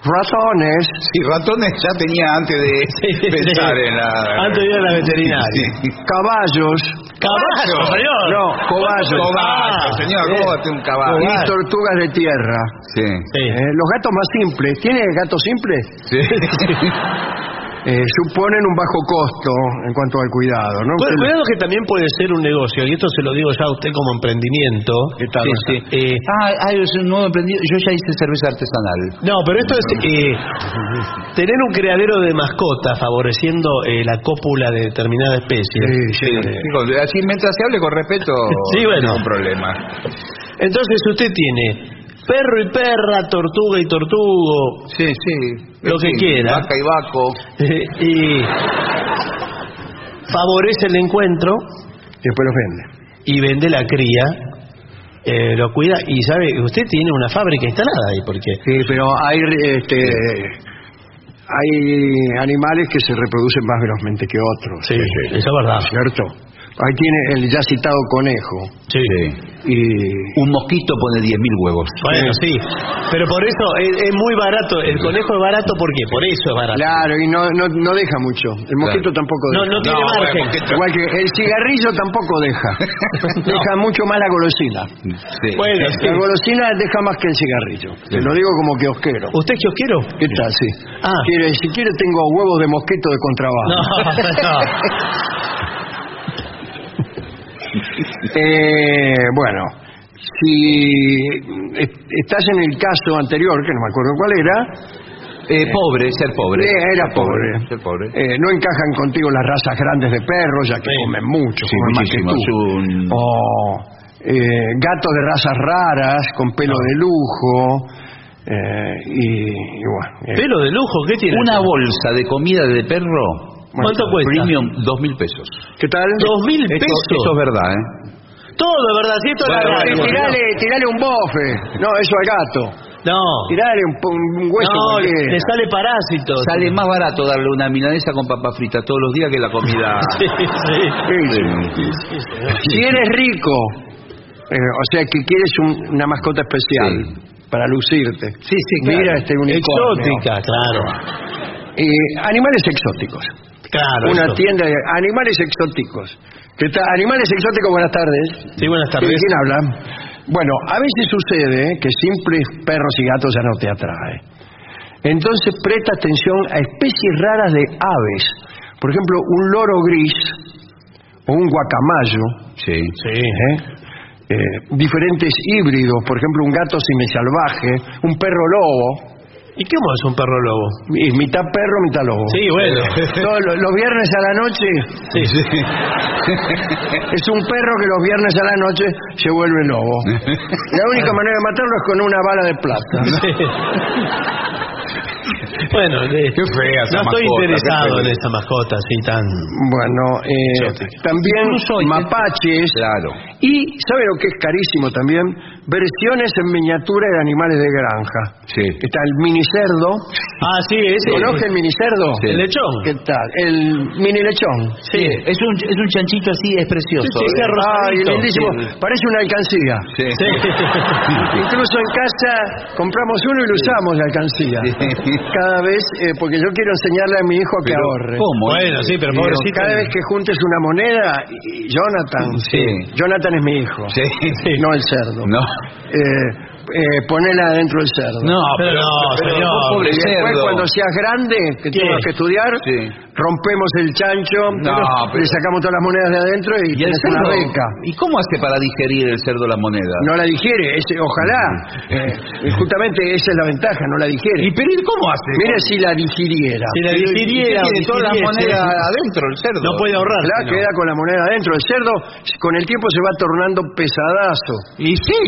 ratones, Sí, ratones ya tenía antes de pensar en la... Antes de ir a la veterinaria. Sí. caballos ¡Caballo, señor! No, cobayos. Cobayos, señor, ¿cómo va a tener un caballo? y tortugas de tierra. Sí. Sí. Eh, los gatos más simples, ¿tiene gatos simples? Sí. Eh, suponen un bajo costo en cuanto al cuidado, ¿no? Usted- Cuidado que también puede ser un negocio, y esto se lo digo ya a usted como emprendimiento. ¿Qué tal, Sí, sí. Eh, Ah, ah, es un nuevo emprendido. Yo ya hice cerveza artesanal. no, pero esto es eh, tener un criadero de mascotas favoreciendo eh, la cópula de determinada especie. Sí, sí. Sí, con- así mientras se hable con respeto, Sí, bueno. no hay problema. Entonces usted tiene perro y perra, tortuga y tortugo, Sí, sí. Lo que Sí, quiera. Vaca y vaco. y favorece el encuentro Después los vende. y vende la cría, eh, lo cuida y sabe, usted tiene una fábrica instalada ahí, porque Sí, pero hay este hay animales que se reproducen más velozmente que otros. Sí, eso es verdad. ¿Cierto? Ahí tiene el ya citado conejo. Sí. Y Un mosquito pone 10.000 huevos. Bueno, sí, pero por eso es, es muy barato. El conejo es barato, ¿por qué? Por eso es barato. claro, y no, no, no deja mucho. El mosquito tampoco No, deja. no tiene No, margen. bueno, mosquito. Igual que el cigarrillo tampoco deja. Deja mucho más la golosina. Sí. Bueno, sí. La golosina deja más que el cigarrillo. Te lo digo como kiosquero. ¿Usted es kiosquero? ¿Qué tal? Sí. Ah. Quiere- si quiere tengo huevos de mosquito de contrabando. No, no. Eh, bueno, si est- estás en el caso anterior, que no me acuerdo cuál era, Eh, pobre, ser pobre. eh, era Ser pobre. Ser pobre. Eh, no encajan contigo las razas grandes de perros, ya que Sí. comen mucho, Sí, comen más que tú. Un- O eh, gatos de razas raras, con pelo de lujo, eh, y, y bueno. eh, Pelo de lujo, ¿qué tiene? Una bolsa de comida de perro. ¿Cuánto cuesta? Premium, dos mil pesos. ¿Qué tal? ¿Dos mil pesos? esto es verdad, ¿eh? Todo, ¿verdad? Sí, esto es Bueno, radio. tirale, tirale un bofe. No, eso al gato. No. Tirale un, un hueso No, cualquiera. le sale parásito. Sale más barato darle una milanesa con papa frita todos los días que la comida. Sí, sí. Sí, sí. Si eres rico, eh, o sea que quieres un- una mascota especial para lucirte. Sí, sí, claro. Mira este unicornio. Exótica, claro. Eh, animales exóticos. Claro. Una eso. tienda de animales exóticos. ¿Qué tal? Animales exóticos, buenas tardes. Sí, buenas ¿Sí, tardes. ¿Quién habla? Bueno, a veces sucede que simples perros y gatos ya no te atrae. Entonces presta atención a especies raras de aves. Por ejemplo, un loro gris o un guacamayo. Sí. Sí. ¿eh? Eh, diferentes híbridos, por ejemplo, un gato semisalvaje, un perro lobo, ¿Y cómo es un perro lobo? y mitad perro, mitad lobo. Sí, bueno. Los, los viernes a la noche Sí, sí. es un perro que los viernes a la noche se vuelve lobo. La única manera de matarlo es con una bala de plata. Bueno, de- Qué fea esa no estoy mascota, interesado qué en fea. esa mascota así tan... Bueno, eh, Exótica. también Incluso mapaches Claro. Y, ¿sabe lo que es carísimo también? Versiones en miniatura de animales de granja. Sí. Está el mini cerdo. Ah, sí, ese. ¿Conoce el mini cerdo? El lechón. ¿Qué tal? El mini lechón. Sí. Es un, es un chanchito así, es precioso. Sí, sí, Ay, rosadito. lindísimo. Sí. Parece una alcancía. Sí. Sí. Incluso en casa compramos uno y lo usamos la alcancía. Cada vez, eh, porque yo quiero enseñarle a mi hijo a que Pero, ahorre. ¿Cómo? Bueno, sí, pero pobrecito. cada vez que juntes una moneda, y- y Jonathan, Sí. Jonathan es mi hijo, Sí. no el cerdo. No. Eh, eh, ponela adentro del cerdo. No, Pero no, señor. pobre Y después cerdo. cuando seas grande, que ¿Qué? tengas que estudiar, Sí. Rompemos el chancho, No, le sacamos todas las monedas de adentro y, ¿Y el tenés una cerdo? beca. ¿Y cómo hace para digerir el cerdo la moneda? No la digiere, ese, ojalá. Eh, y justamente esa es la ventaja, no la digiere. ¿Y pero ¿y cómo hace? Mire si la digiriera. Si la digiriera, tiene toda la digiriese, moneda adentro el cerdo. No puede ahorrar. La no. queda con la moneda adentro. El cerdo con el tiempo se va tornando pesadazo. Y sí.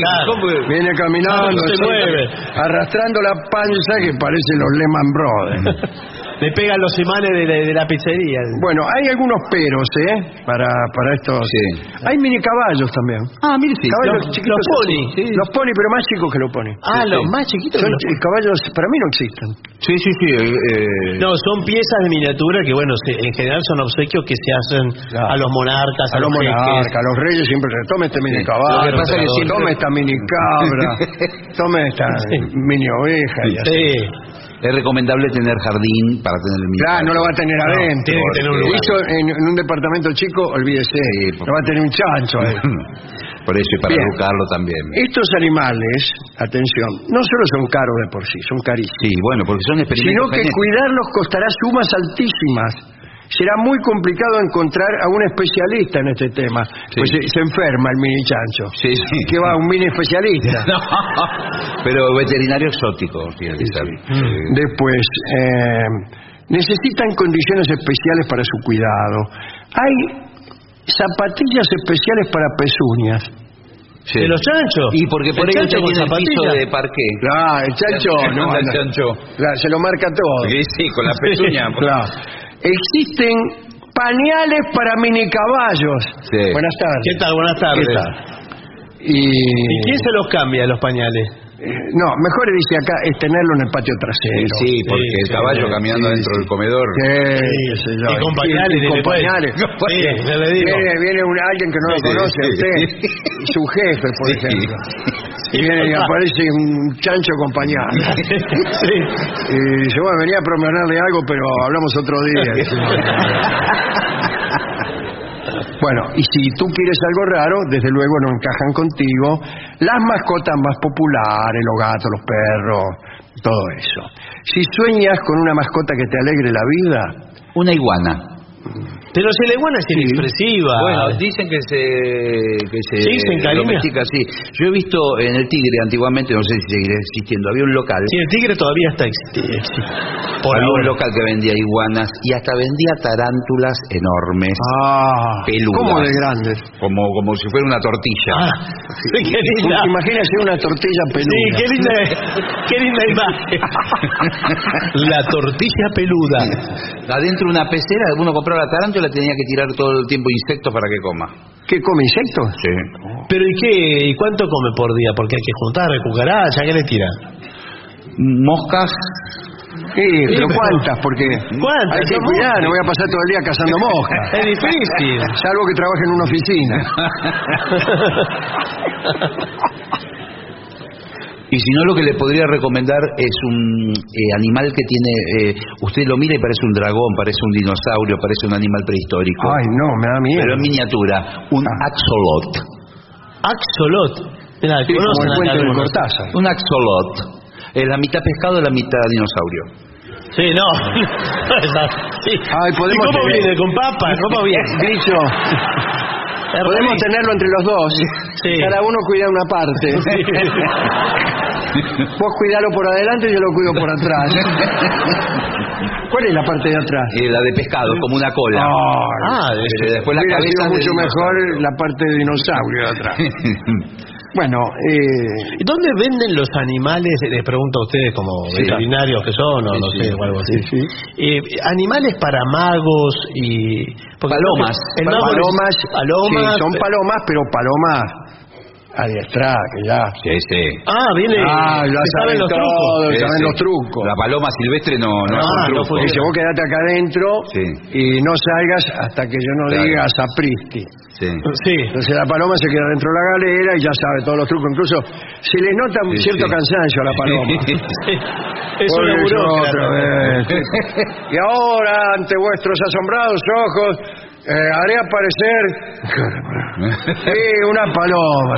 Viene caminando, No se así, mueve. arrastrando la panza que parece los Lehman Brothers. Le pegan los imanes de la, de la pizzería. bueno, hay algunos peros, ¿eh? Para, para estos. Sí. Hay mini caballos también. Ah, mire, sí. Caballos los- chiquitos los pony, sí. Los pony, pero más chicos que los pony. Ah, Sí, los sí. más chiquitos. Son que los- ch- caballos, para mí no existen. Sí, sí, sí. eh, eh, No, son piezas de miniatura que, bueno, se- en general son obsequios que se hacen Claro. a los monarcas, a, A los jeques. monarcas, a los reyes siempre le tome este mini Sí. caballo, Lo que pasa es que siempre- tome esta mini cabra, tome esta mini oveja y así. Sí. Es recomendable tener jardín para tener el mismo. Claro, no lo va a tener adentro. tiene que tener un lugar. Eso en, en un departamento chico, olvídese, Sí, no va a tener un chancho ahí. Por eso y para Bien. educarlo también. Estos animales, atención, no solo son caros de por sí, son carísimos, Sí, bueno, porque son sino experimentos que genéticos. cuidarlos costará sumas altísimas. Será muy complicado encontrar a un especialista en este tema, Sí. pues se, se enferma el mini chancho. Sí, sí. ¿Qué va? ¿Un mini especialista? No, pero veterinario exótico tiene que ser. Después, eh, necesitan condiciones especiales para su cuidado. Hay zapatillas especiales para pezuñas. Sí. ¿De los chanchos? Y porque por ¿El ahí chancho usted con tiene el piso zapatilla? de parqué. Claro, el chancho, no, el. Claro, se lo marca todo. Sí, sí, con la pezuña. Claro. Existen pañales para mini caballos. Sí. Buenas tardes. ¿Qué tal? Buenas tardes. ¿Qué tal? Y, ¿Y quién se los cambia los pañales? Eh, no, mejor dice acá es tenerlo en el patio trasero. Sí, porque Sí, el sí, caballo sí, caminando sí, dentro sí. del comedor. Sí. Y con pañales, Y con pañales. Sí, ya le digo. Viene, viene un, alguien que no lo conoce, sí. usted, su jefe, por Sí. ejemplo. Y viene y aparece un chancho con pañales. Sí. Y dice, bueno, venía a promoverle algo, pero hablamos otro día. Bueno, y si tú quieres algo raro, desde luego no encajan contigo las mascotas más populares, los gatos, los perros, todo eso. Si sueñas con una mascota que te alegre la vida, Una iguana. Pero si la iguana es inexpresiva. Bueno, dicen que se, que se Sí, se domestica así. Yo he visto en el Tigre antiguamente, no sé si seguirá existiendo, había un local. Sí, el tigre todavía está existiendo. Por había un local que vendía iguanas y hasta vendía tarántulas enormes, ah, Peludas. ¿cómo de grandes? como, como si fuera una tortilla. Ah, sí, qué linda. Imagínese una tortilla Sí, peluda. qué linda, qué linda imagen. La tortilla peluda. Adentro de una pecera, uno compraba la tarántula y tenía que tirar todo el tiempo insectos para que coma. ¿Qué come insectos? Sí. Pero ¿y qué? ¿Y cuánto come por día? Porque hay que juntar cucaracha, ¿qué le tira? Moscas. Sí, pero pero- ¿cuántas? Porque ¿Cuántas? hay que cuidar, no voy a pasar todo el día cazando moscas. Es difícil. Salvo que trabaje en una oficina. Y si no, lo que le podría recomendar es un eh, animal que tiene, eh, usted lo mira y parece un dragón, parece un dinosaurio, parece un animal prehistórico. Ay, no, me da miedo. pero en miniatura, un Ah. axolot. Axolot. Mira, Sí, como el de. Cortázar. Un axolot. Es la mitad pescado y la mitad dinosaurio. Sí, no. Sí. Ay, podemos ¿Y cómo tener- viene? ¿Con papas? ¿Cómo viene? Grillo, Es podemos tenerlo entre los dos. Sí. Cada uno cuida una parte. Vos cuidalo por adelante y yo lo cuido por atrás. ¿Cuál es la parte de atrás? Eh, la de pescado, como una cola. Ay, Ah, de después la hubiera cabeza de mucho mejor la parte de dinosaurio de atrás. Bueno, eh, ¿Y ¿Dónde venden los animales? Les pregunto a ustedes como veterinarios que son o no Sí, sé, o algo así. Sí, sí. Eh, animales para magos y... porque Palomas. El palomas, palomas. sí, son palomas, pero palomas adiestradas, que ya... Sí, sí. Ah, viene... Ah, ya se saben los todo, trucos. Saben sí. los trucos. La paloma silvestre no, no Ah, es un no truco. Dice, vos quedate acá adentro Sí. y no salgas hasta que yo no Claro. diga sapristi. Sí. Sí. Entonces la paloma se queda dentro de la galera y ya sabe todos los trucos. Incluso se le nota un Sí, cierto sí. cansancio a la paloma. Es eso burócrata. otra vez. Y ahora, ante vuestros asombrados ojos, eh, haré aparecer sí, una paloma.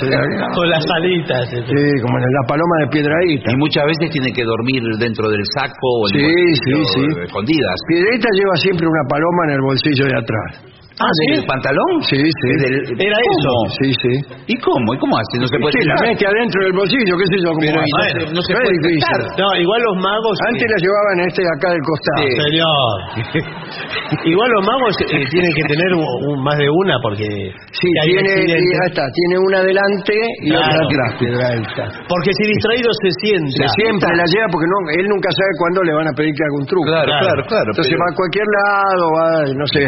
sí, Con las alitas. Sí, como la paloma de piedradita. Y muchas veces tiene que dormir dentro del saco o en el Sí, bolsillo, sí, sí. escondidas. Piedradita lleva siempre una paloma en el bolsillo de atrás. Ah, ¿del pantalón? Sí, sí. Del- Era ¿Cómo? Sí, sí. ¿Y cómo? ¿Y cómo hace? No se puede Sí, la sacar? mete adentro del bolsillo, qué sé yo, como Pero y no Bueno, se- no se es puede difícil. sacar. No, igual los magos... Antes la llevaban este de acá del costado. Sí. Señor. Igual los magos eh, tienen que tener un- un- más de una porque Sí, si hay tiene, accidentes. y ya está, tiene una adelante y Claro. otra atrás, piedradita. Porque si distraído se sienta. Se siempre la lleva porque no, él nunca sabe cuándo le van a pedir que haga un truco. Claro, claro, claro. Entonces pero- va a cualquier lado, va, no sé,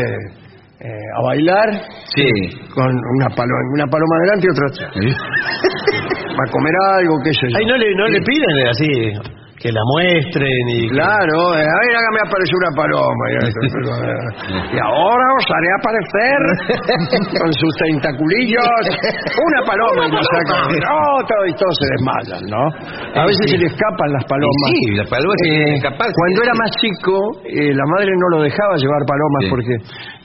eh, a bailar Sí. con una paloma, una paloma adelante y otra atrás. Va a comer algo, qué sé yo. Ay, no le, no le piden así que la muestren y... Claro, eh, a ver, hágame aparecer una paloma. Y, y ahora os haré aparecer con sus tentaculillos una paloma y sacan. Oh, todo, y todos se desmayan, ¿no? A veces se le escapan las palomas. Y sí, las palomas se Eh. Cuando era más chico, eh, la madre no lo dejaba llevar palomas Sí. porque...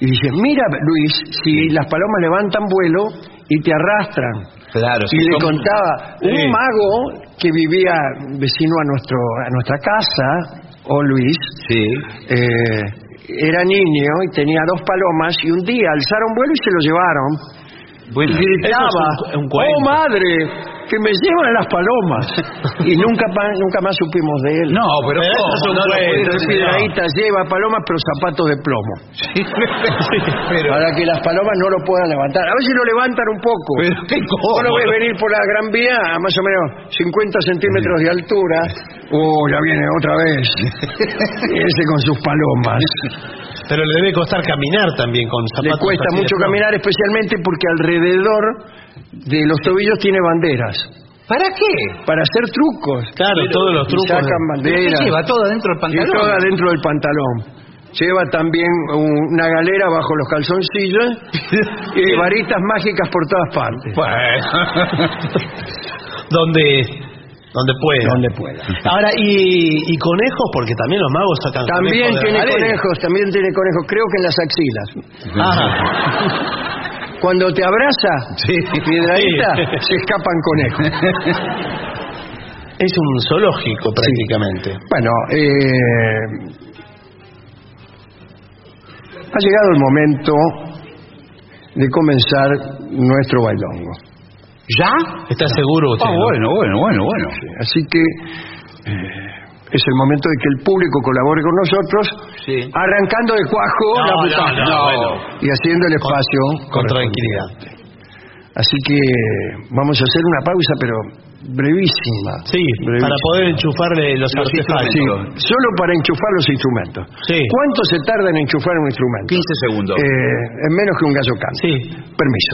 Y dice, mira, Luis, si las palomas levantan vuelo y te arrastran. Claro, Y le son- contaba, un Sí. mago que vivía vecino a nuestro a nuestra casa, o Luis, Sí. eh, era niño y tenía dos palomas y un día alzaron vuelo y se lo llevaron. Bueno, y gritaba, es un- un oh madre, que me llevan las palomas. y nunca, pa- nunca más supimos de él. No, pero Pero ¿cómo? eso es un No lo puede lleva palomas pero zapatos de plomo. pero, Para que las palomas no lo puedan levantar. A veces lo levantan un poco. pero qué Vos lo ves venir por la Gran Vía a más o menos 50 centímetros de altura. Oh, ya viene otra vez. Ese con sus palomas. Pero le debe costar caminar también con Le zapatos. cuesta así de mucho caminar, especialmente porque alrededor de los tobillos tiene banderas. ¿Para qué? Para hacer trucos. Claro, todos los Y trucos. Sacan ¿Pero banderas. lleva todo dentro del Y pantalón? toda dentro del pantalón. Lleva también un- una galera bajo los calzoncillos y varitas mágicas por todas partes. donde donde pueda. Donde pueda. Ahora, y, y conejos, porque también los magos sacan También conejos de tiene conejos, también tiene conejos, creo que en las axilas. Ajá. Cuando te abraza, piedradita, Sí. se escapan conejos. Es un zoológico prácticamente. Bueno, eh, ha llegado el momento de comenzar nuestro bailongo. ¿Ya? ¿Está seguro usted? Ah, no? bueno, bueno, bueno, bueno. Así que eh, es el momento de que el público colabore con nosotros, Sí. arrancando de cuajo No, la no, butaca no, bueno. y haciendo el espacio Con tranquilidad. Así que vamos a hacer una pausa, pero brevísima. Sí, Brevísima. para poder enchufarle los, Los artefactos. Sí, solo para enchufar los instrumentos. Sí. ¿Cuánto se tarda en enchufar un instrumento? 15 segundos. Eh, en menos que un gallo canta. Sí. Permiso.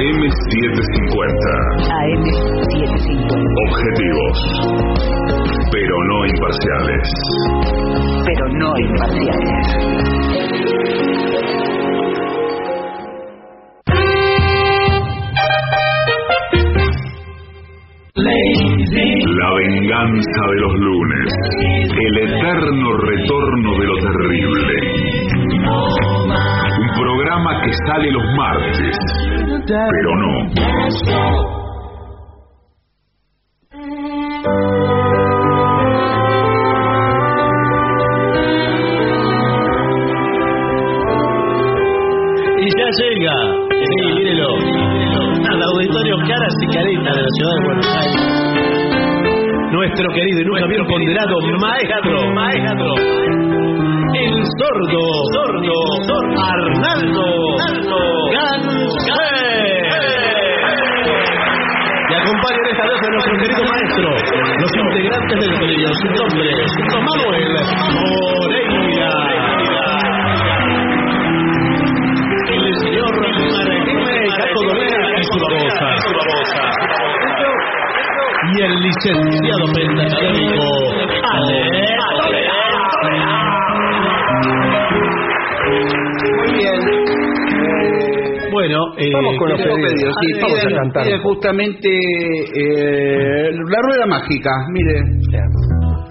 AM750. AM750. Objetivos. Pero no imparciales. Pero no imparciales. La venganza de los lunes. El eterno retorno de lo terrible. Programa que sale los martes. Pero no. Y ya llega. Sí, mírelo. Al auditorio Caras y Caretas de la ciudad de Buenos Aires. nuestro querido y nunca bien ponderado maestro, maestro, sordo, sordo, sordo, Arnaldo, Gansé. Y acompañan esta vez a nuestro querido maestro, los integrantes del colegio, su nombre, Manuel Moreira. El señor Martínez Caco Dolera y su babosa. Y el licenciado pentacadémico Muy bien. Eh, Bueno, eh, Vamos con los pedidos. pedidos, sí, Vamos a cantar poco. justamente eh, la rueda mágica, mire.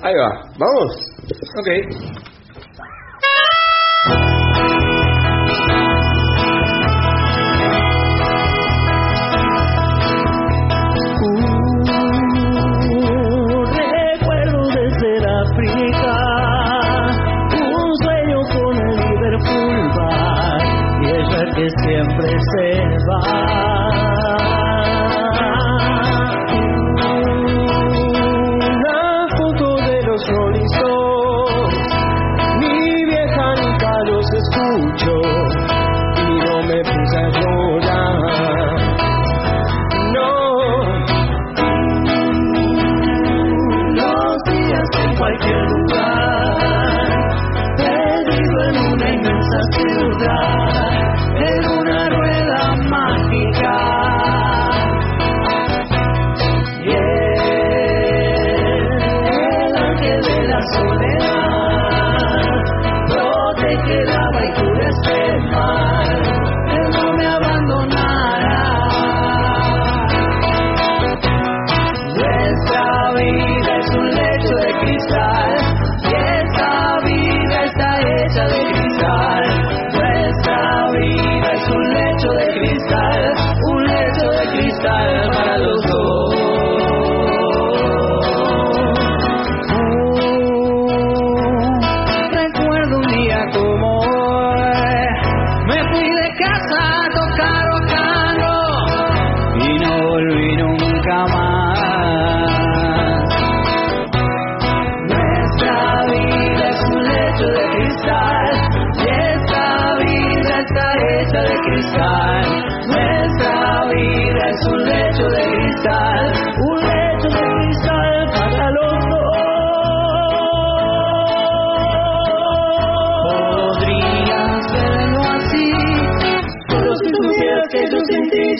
Ahí va. ¿Vamos? Ok. Que siempre se va.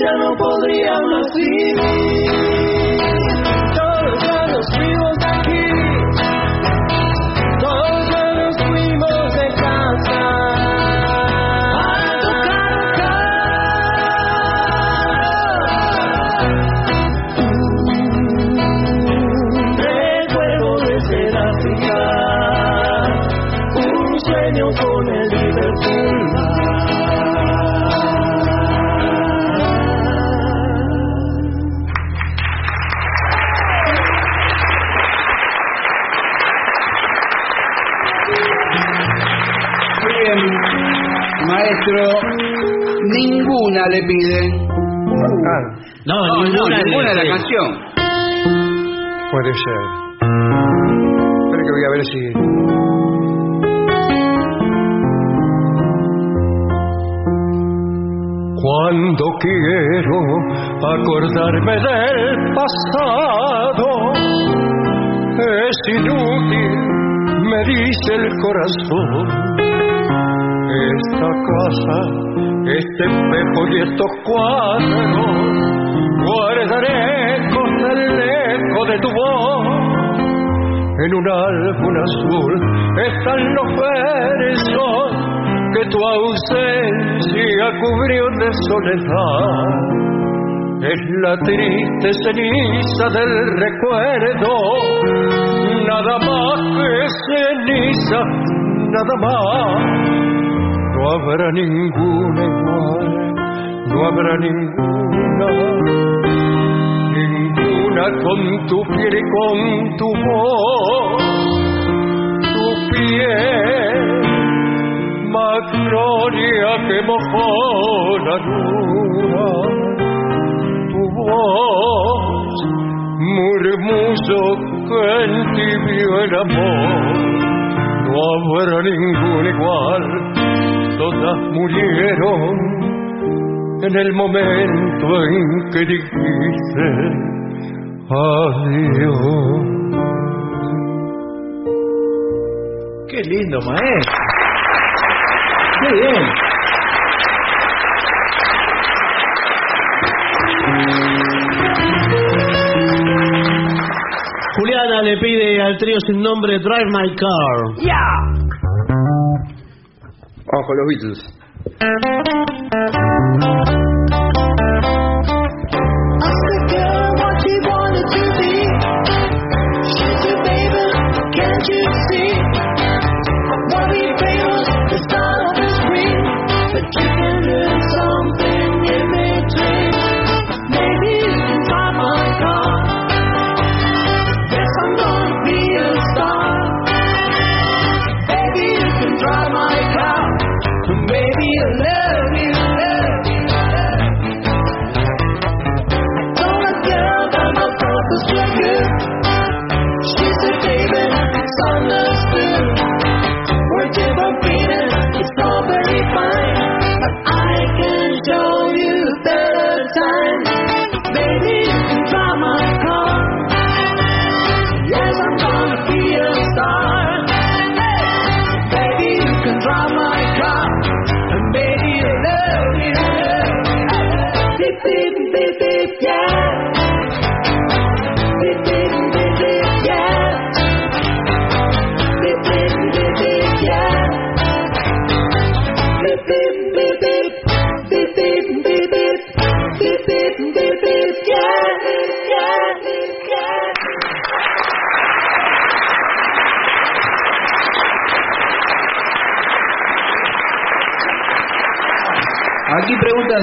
Ya no podría más ninguna le piden. Ah, no, No, no, ninguna, ninguna de la canción. puede ser. Espera que voy a ver si... Cuando quiero acordarme del pasado, es inútil, me dice el corazón. Esta casa, este espejo y estos cuadros, guardaré con el eco de tu voz. En un álbum azul están los versos que tu ausencia cubrió de soledad. Es la triste ceniza del recuerdo, nada más que ceniza, nada más. No habrá ninguna no habrá ninguna, ninguna con tu piel y con tu voz, tu piel, magnolia que mojó la luna, tu voz, murmullo que entibió el amor, no habrá ningún igual, todas murieron en el momento en que dijiste adiós. Qué lindo, maestro. Qué bien. Juliana le pide al trío sin nombre Drive My Car. Yeah. Ojo los Beatles. Thank you.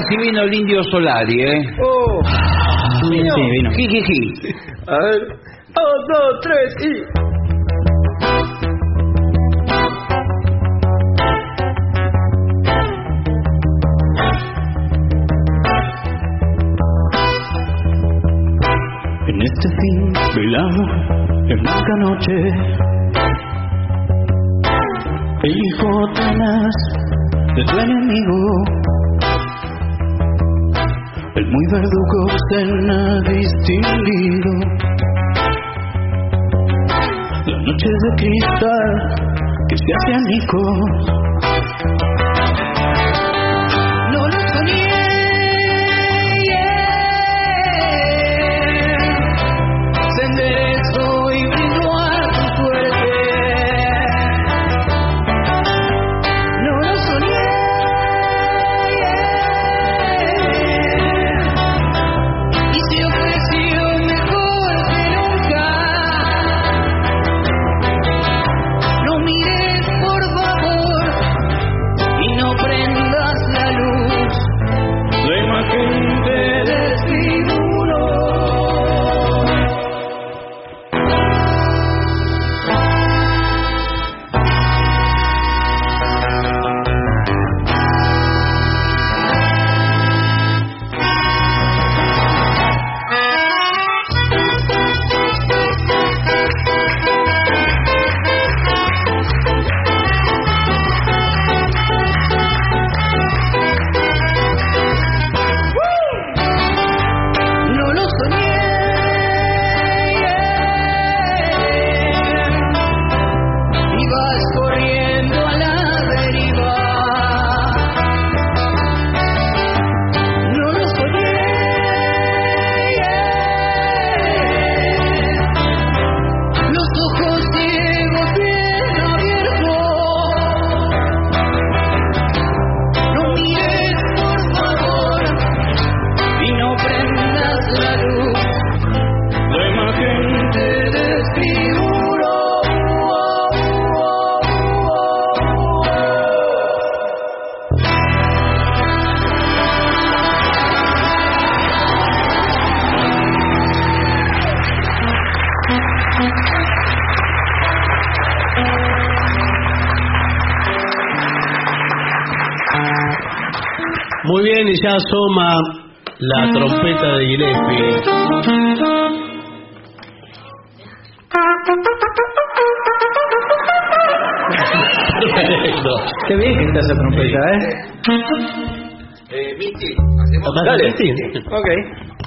sí vino el indio Solari, ¿eh? Oh. Sí, sí vino. Ji. A ver. Un, dos, tres y... En este fin bailamos en blanca noche verdugo se distinguido. La noche de cristal que se hace amigo hacemos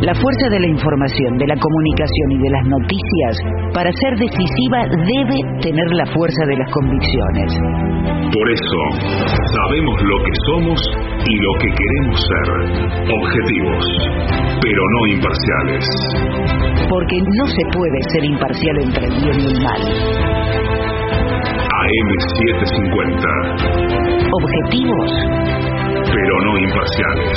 La fuerza de la información, de la comunicación y de las noticias, para ser decisiva, debe tener la fuerza de las convicciones. Por eso, sabemos lo que somos y lo que queremos ser. Objetivos, pero no imparciales. Porque no se puede ser imparcial entre el bien y el mal. AM750, Objetivos, pero no imparciales.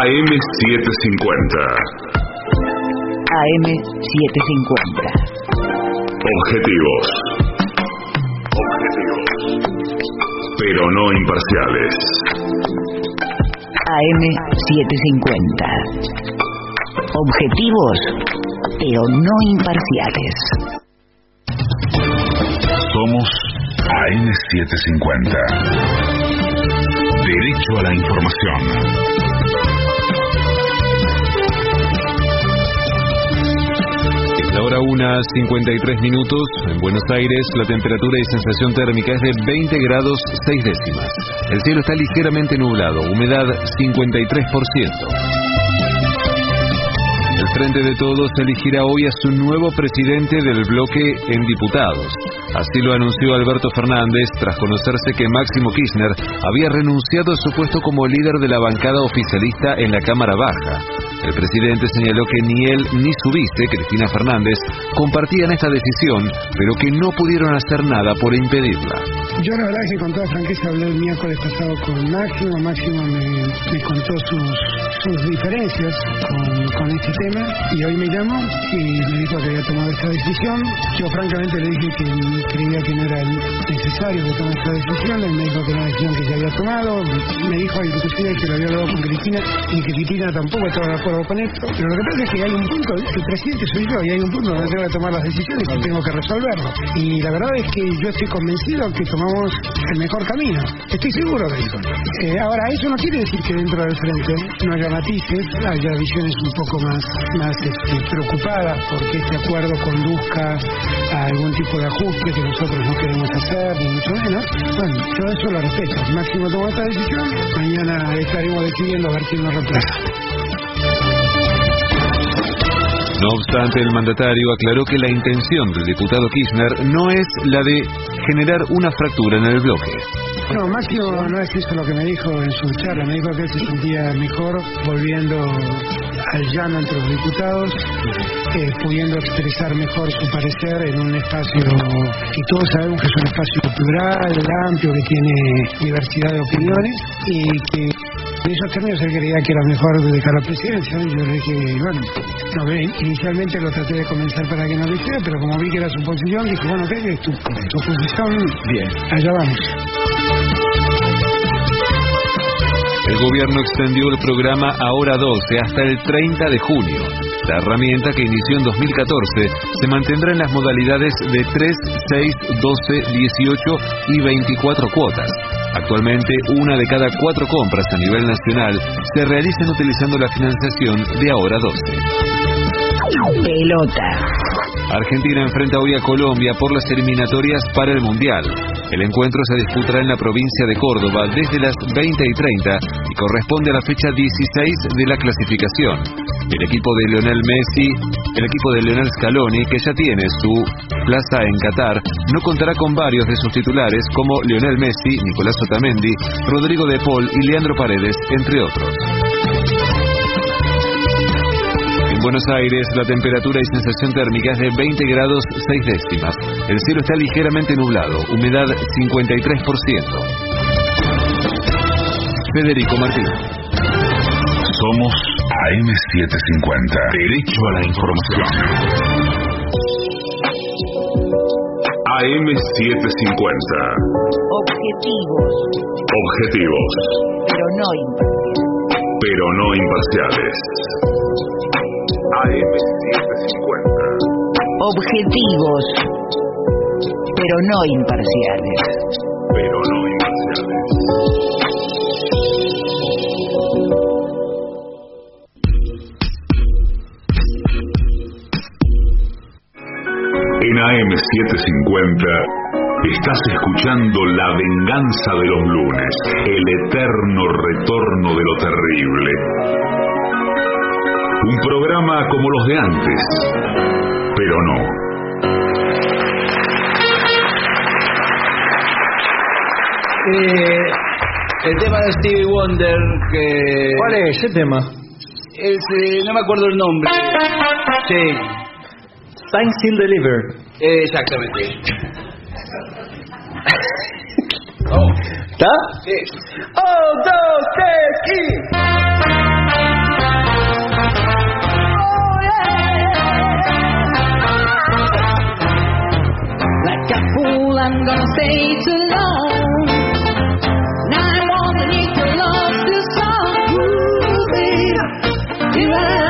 AM750. AM750. Objetivos. Objetivos. Pero no imparciales. AM750. Objetivos, pero no imparciales. Somos AM750. Derecho a la información. La hora 1, 53 minutos. En Buenos Aires, la temperatura y sensación térmica es de 20 grados 6 décimas. El cielo está ligeramente nublado, humedad 53%. El Frente de Todos elegirá hoy a su nuevo presidente del bloque en diputados. Así lo anunció Alberto Fernández tras conocerse que Máximo Kirchner había renunciado a su puesto como líder de la bancada oficialista en la Cámara Baja. El presidente señaló que ni él ni su vice, Cristina Fernández, compartían esta decisión, pero que no pudieron hacer nada por impedirla. Yo la verdad que con toda franqueza hablé el miércoles pasado con Máximo, Máximo me, contó sus, sus diferencias con, con este tema y hoy me llamó y me dijo que había tomado esta decisión. Yo francamente le dije que creía que no era necesario que tome esta decisión, él me dijo que era una decisión que se había tomado, me dijo inclusive que lo había hablado con Cristina y que Cristina tampoco estaba de acuerdo con esto, pero lo que pasa es que hay un punto, el presidente soy yo y hay un punto donde tengo que tomar las decisiones y tengo que resolverlo. Y la verdad es que yo estoy convencido que tomamos el mejor camino. Estoy seguro de eso. Eh, ahora, eso no quiere decir que dentro del frente no haya matices, haya visiones un poco más, más este, preocupadas porque este acuerdo conduzca a algún tipo de ajuste que nosotros no queremos hacer, ni mucho menos. Bueno, yo eso lo respeto. Máximo tomó esta decisión, mañana estaremos decidiendo a ver quién nos reemplaza. No obstante, el mandatario aclaró que la intención del diputado Kirchner no es la de generar una fractura en el bloque. No, Máximo no es eso lo que me dijo en su charla. Me dijo que él se sentía mejor volviendo al llano entre los diputados, eh, pudiendo expresar mejor su parecer en un espacio que todos sabemos que es un espacio plural, amplio, que tiene diversidad de opiniones y que en esos términos él creía que era mejor dedicar a la presidencia. Y yo le dije, bueno, no, ve, inicialmente lo traté de convencer para que no lo hiciera, pero como vi que era su posición, dije, bueno, ¿qué es tu, tu posición? Bien. Allá vamos. El gobierno extendió el programa Ahora 12 hasta el 30 de junio. La herramienta que inició en 2014 se mantendrá en las modalidades de 3, 6, 12, 18 y 24 cuotas. Actualmente, una de cada cuatro compras a nivel nacional se realizan utilizando la financiación de Ahora 12. Pelota. Argentina enfrenta hoy a Colombia por las eliminatorias para el Mundial. El encuentro se disputará en la provincia de Córdoba desde las 20 y 30 y corresponde a la fecha 16 de la clasificación. El equipo de Lionel Messi, el equipo de Lionel Scaloni, que ya tiene su plaza en Qatar, no contará con varios de sus titulares como Lionel Messi, Nicolás Otamendi, Rodrigo de Paul y Leandro Paredes, entre otros. En Buenos Aires, la temperatura y sensación térmica es de 20 grados 6 décimas. El cielo está ligeramente nublado, humedad 53%. Federico Martín. Somos AM750. Derecho a la información. AM750. Objetivos, Objetivos, pero no imparciales. pero no imparciales. AM750. Objetivos, pero no imparciales. Pero no imparciales. En AM750 estás escuchando La venganza de los lunes, el eterno retorno de lo terrible. Un programa como los de antes, pero no. Eh, el tema de Stevie Wonder que... ¿Cuál es ese tema? Es, eh, no me acuerdo el nombre. Sí, Time Still Deliver. eh, exactamente. ¿Está? Sí. ¡Oh, dos, tres, y... like a fool, I'm gonna say too long. Now I want to need to love this song. Ooh, baby, here I am.